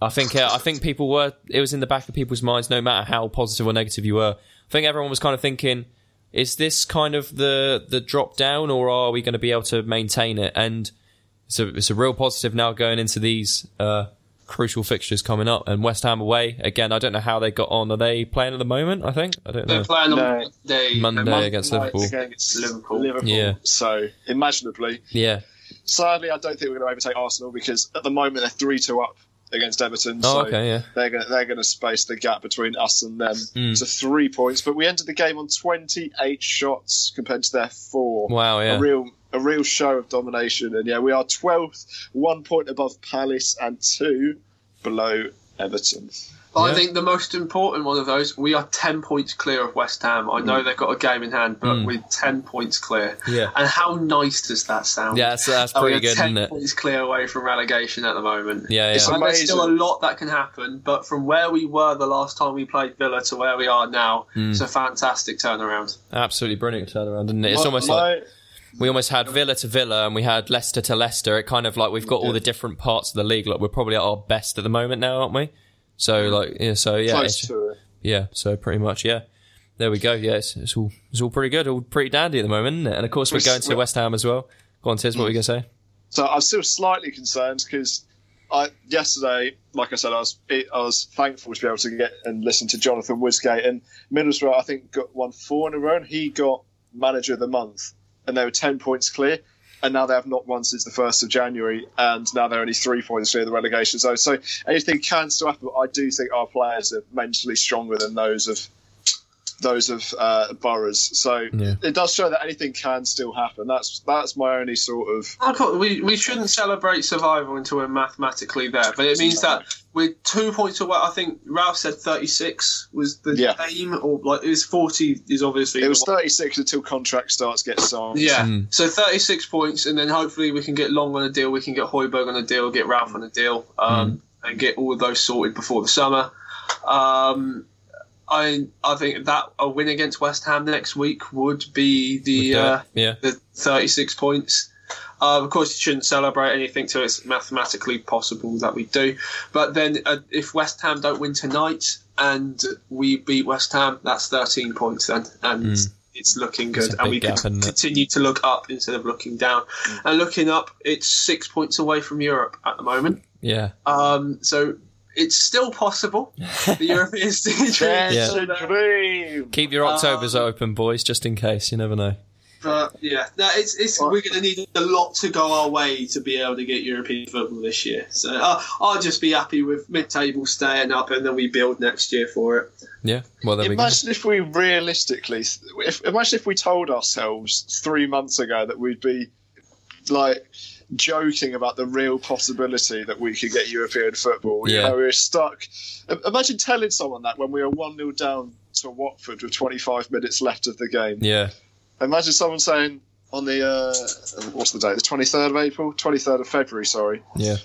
I think uh, I think people were. It was in the back of people's minds, no matter how positive or negative you were. I think everyone was kind of thinking, "Is this kind of the the drop down, or are we going to be able to maintain it?" And it's a it's a real positive now going into these uh, crucial fixtures coming up. And West Ham away again. I don't know how they got on. Are they playing at the moment? I think I don't know. They're playing on No. Monday, Monday against Liverpool. Against Liverpool. Liverpool. Yeah. So, imaginably. Yeah, Sadly, I don't think we're going to overtake Arsenal because at the moment they're 3 2 up against Everton. Oh, so okay, yeah. they're going to they're going to space the gap between us and them Mm. to three points. But we ended the game on 28 shots compared to their four. Wow, yeah. A real a real show of domination. And yeah, we are 12th, one point above Palace and two below Everton. But I think the most important one of those, we are 10 points clear of West Ham. I know they've got a game in hand, but Mm. we're 10 points clear. Yeah. And how nice does that sound? Yeah, that's, that's pretty we're good, 10 isn't it? points clear away from relegation at the moment. Yeah, It's yeah. And there's still a lot that can happen, but from where we were the last time we played Villa to where we are now, Mm. it's a fantastic turnaround. Absolutely brilliant turnaround, isn't it? It's My- almost my- like we almost had Villa to Villa and we had Leicester to Leicester. It kind of like we've got all the different parts of the league. Like we're probably at our best at the moment now, aren't we? So like, yeah, so yeah, close to it. yeah. So pretty much, yeah. There we go. Yeah, it's, it's all it's all pretty good, all pretty dandy at the moment, isn't it? And of course, we're We're going to West Ham as well. Go on, Tiz, what were you gonna say? So I'm still slightly concerned because I yesterday, like I said, I was I was thankful to be able to get and listen to Jonathan Woodgate and Middlesbrough. I think got won four in a row, and he got manager of the month, and they were ten points clear. And now they have not won since the first of January, and now they're only three points clear of the relegation zone. So anything can still happen. But I do think our players are mentally stronger than those of those of uh, Boroughs. So Yeah. it does show that anything can still happen. That's that's my only sort of I thought we, we shouldn't celebrate survival until we're mathematically there, but it means that we're two points away. I think Ralph said 36 was the Yeah. aim, or like it was 40 is obviously. It was 36 until contract starts get signed. yeah, Mm. so 36 points, and then hopefully we can get Long on a deal, we can get Højbjerg on a deal, get Ralph on a deal, um, and get all of those sorted before the summer. Um, I I think that a win against West Ham next week would be the. Uh, yeah, the 36 points. Uh, of course, you shouldn't celebrate anything till it's mathematically possible that we do. But then, uh, if West Ham don't win tonight and we beat West Ham, that's 13 points then, and it's looking good. It's And we can it? continue to look up instead of looking down. And looking up, it's six points away from Europe at the moment. yeah. Um, so it's still possible. The European stage. That's Yeah. a dream. Keep your Octobers Um, open, boys, just in case. You never know. But yeah, no, it's it's we're going to need a lot to go our way to be able to get European football this year. So uh, I'll just be happy with mid-table staying up, and then we build next year for it. Yeah. Well, there we go. Imagine if we realistically, if, imagine if we told ourselves three months ago that we'd be like joking about the real possibility that we could get European football. You Yeah. know, we were stuck. Imagine telling someone that when we were 1 0 down to Watford with 25 minutes left of the game. Yeah. Imagine someone saying on the, uh, what's the date? The 23rd of April? 23rd of February, sorry. Yeah.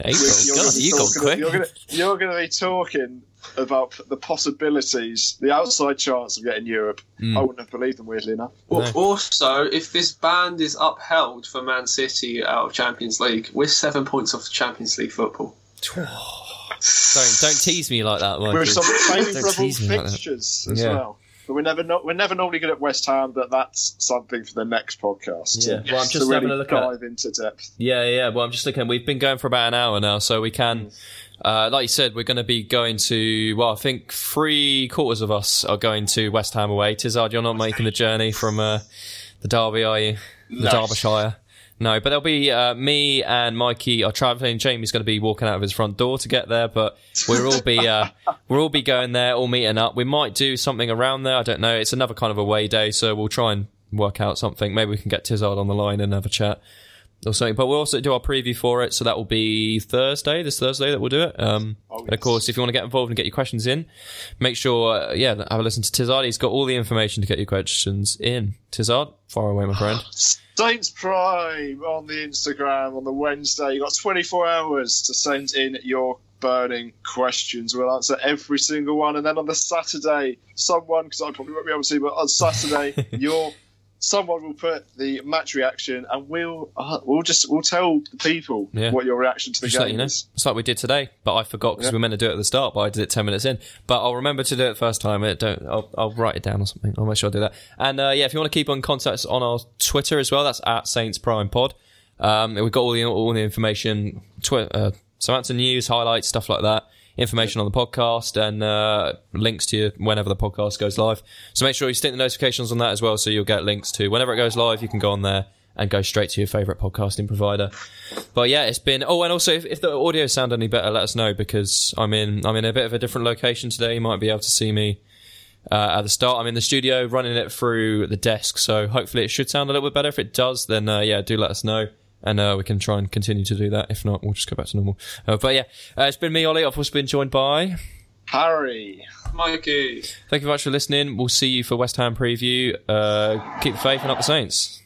April. You're God, gonna be you got talking- quick. You're gonna, you're gonna be talking about the possibilities, the outside chance of getting Europe. Mm. I wouldn't have believed them, weirdly enough. Al- No. Also, if this ban is upheld for Man City out of Champions League, we're seven points off Champions League football. Don't don't tease me like that, Michael. With some Don't favourable tease like fixtures as Yeah. well. But we're never not, we're never normally good at West Ham, but that's something for the next podcast. Yeah. Well, I'm to just really having a look at- dive into depth. Yeah, yeah. Well, I'm just looking. We've been going for about an hour now, so we can, uh, like you said, we're going to be going to. Well, I think three quarters of us are going to West Ham away. Tizard, you're not making the journey from uh, the Derby, are you? The No. Derbyshire. No, but there'll be uh, me and Mikey are travelling. Jamie's going to be walking out of his front door to get there, but we'll all be uh, we'll all be going there, all meeting up. We might do something around there. I don't know. It's another kind of away day, so we'll try and work out something. Maybe we can get Tizard on the line and have a chat or something. But we'll also do our preview for it, so that will be Thursday. This Thursday that we'll do it. Um, Oh, and of course, if you want to get involved and get your questions in, make sure, uh, yeah, have a listen to Tizard. He's got all the information to get your questions in. Tizard, far away, my friend. Saints Prime on the Instagram on the Wednesday. You've got 24 hours to send in your burning questions. We'll answer every single one. And then on the Saturday, someone, because I probably won't be able to, see, but on Saturday, your someone will put the match reaction and we'll uh, we'll just we'll tell the people Yeah. what your reaction to the Just game you know. is. It's like we did today, but I forgot because Yeah. we were meant to do it at the start, but I did it 10 minutes in. But I'll remember to do it first time. It don't, I'll, I'll write it down or something. I'll make sure I do that. And, uh, yeah, if you want to keep on contact on our Twitter as well, that's at Saints Prime Pod. Um, we've got all the, all the information, twi- uh, Samantha news, highlights, stuff like that. Information on the podcast and uh, links to you whenever the podcast goes live. So make sure you stick the notifications on that as well, so you'll get links to whenever it goes live. You can go on there and go straight to your favorite podcasting provider. But yeah, it's been. Oh, and also if, if the audio sound any better, let us know because I'm in I'm in a bit of a different location today. You might be able to see me uh, at the start. I'm in the studio running it through the desk, so hopefully it should sound a little bit better. If it does, then uh, yeah, do let us know. And uh, we can try and continue to do that. If not, we'll just go back to normal. Uh, but yeah, uh, it's been me, Ollie. I've also been joined by Harry. Mikey. Thank you very much for listening. We'll see you for West Ham preview. Uh, keep the faith and up the Saints.